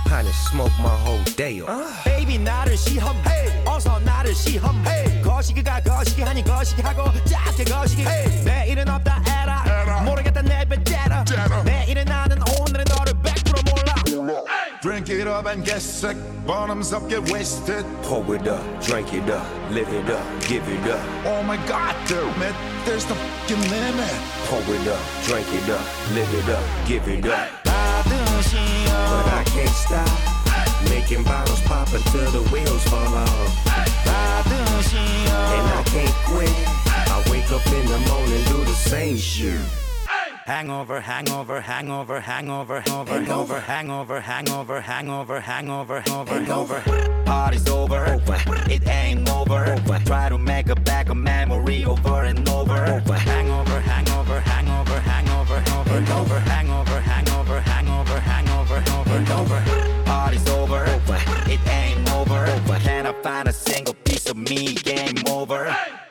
Honey, smoke my whole day up. 베이비 나를 시험해 어서 나를 시험해 거시기가 거시기하니 거시기하고 작게 거시기 내일은 없다 에라 모르겠다 내 배째라 내일은 나는 오늘의 너를 100% 몰라 Drink it up and get sick. Bottoms up, get wasted. Pour it up, drink it up, live it up, give it up. Oh my god, damn it. There's the fucking limit. Pour it up, drink it up, live it up, give it up. But I can't stop making bottles pop until the wheels fall off. And I can't quit. I wake up in the morning, do the same shit. Hangover, hangover, hangover, hangover, hangover, hangover, hangover, hangover, hangover, hangover, hangover, hangover. Party's over, over. it ain't over. over. Try to make a back of memory over and over. over. Hangover, hangover, hangover, hangover, hangover, hangover, hangover, hangover, hangover, hangover, hangover. Party's over, over. it ain't but can I find a single piece of me? Game over. Hey!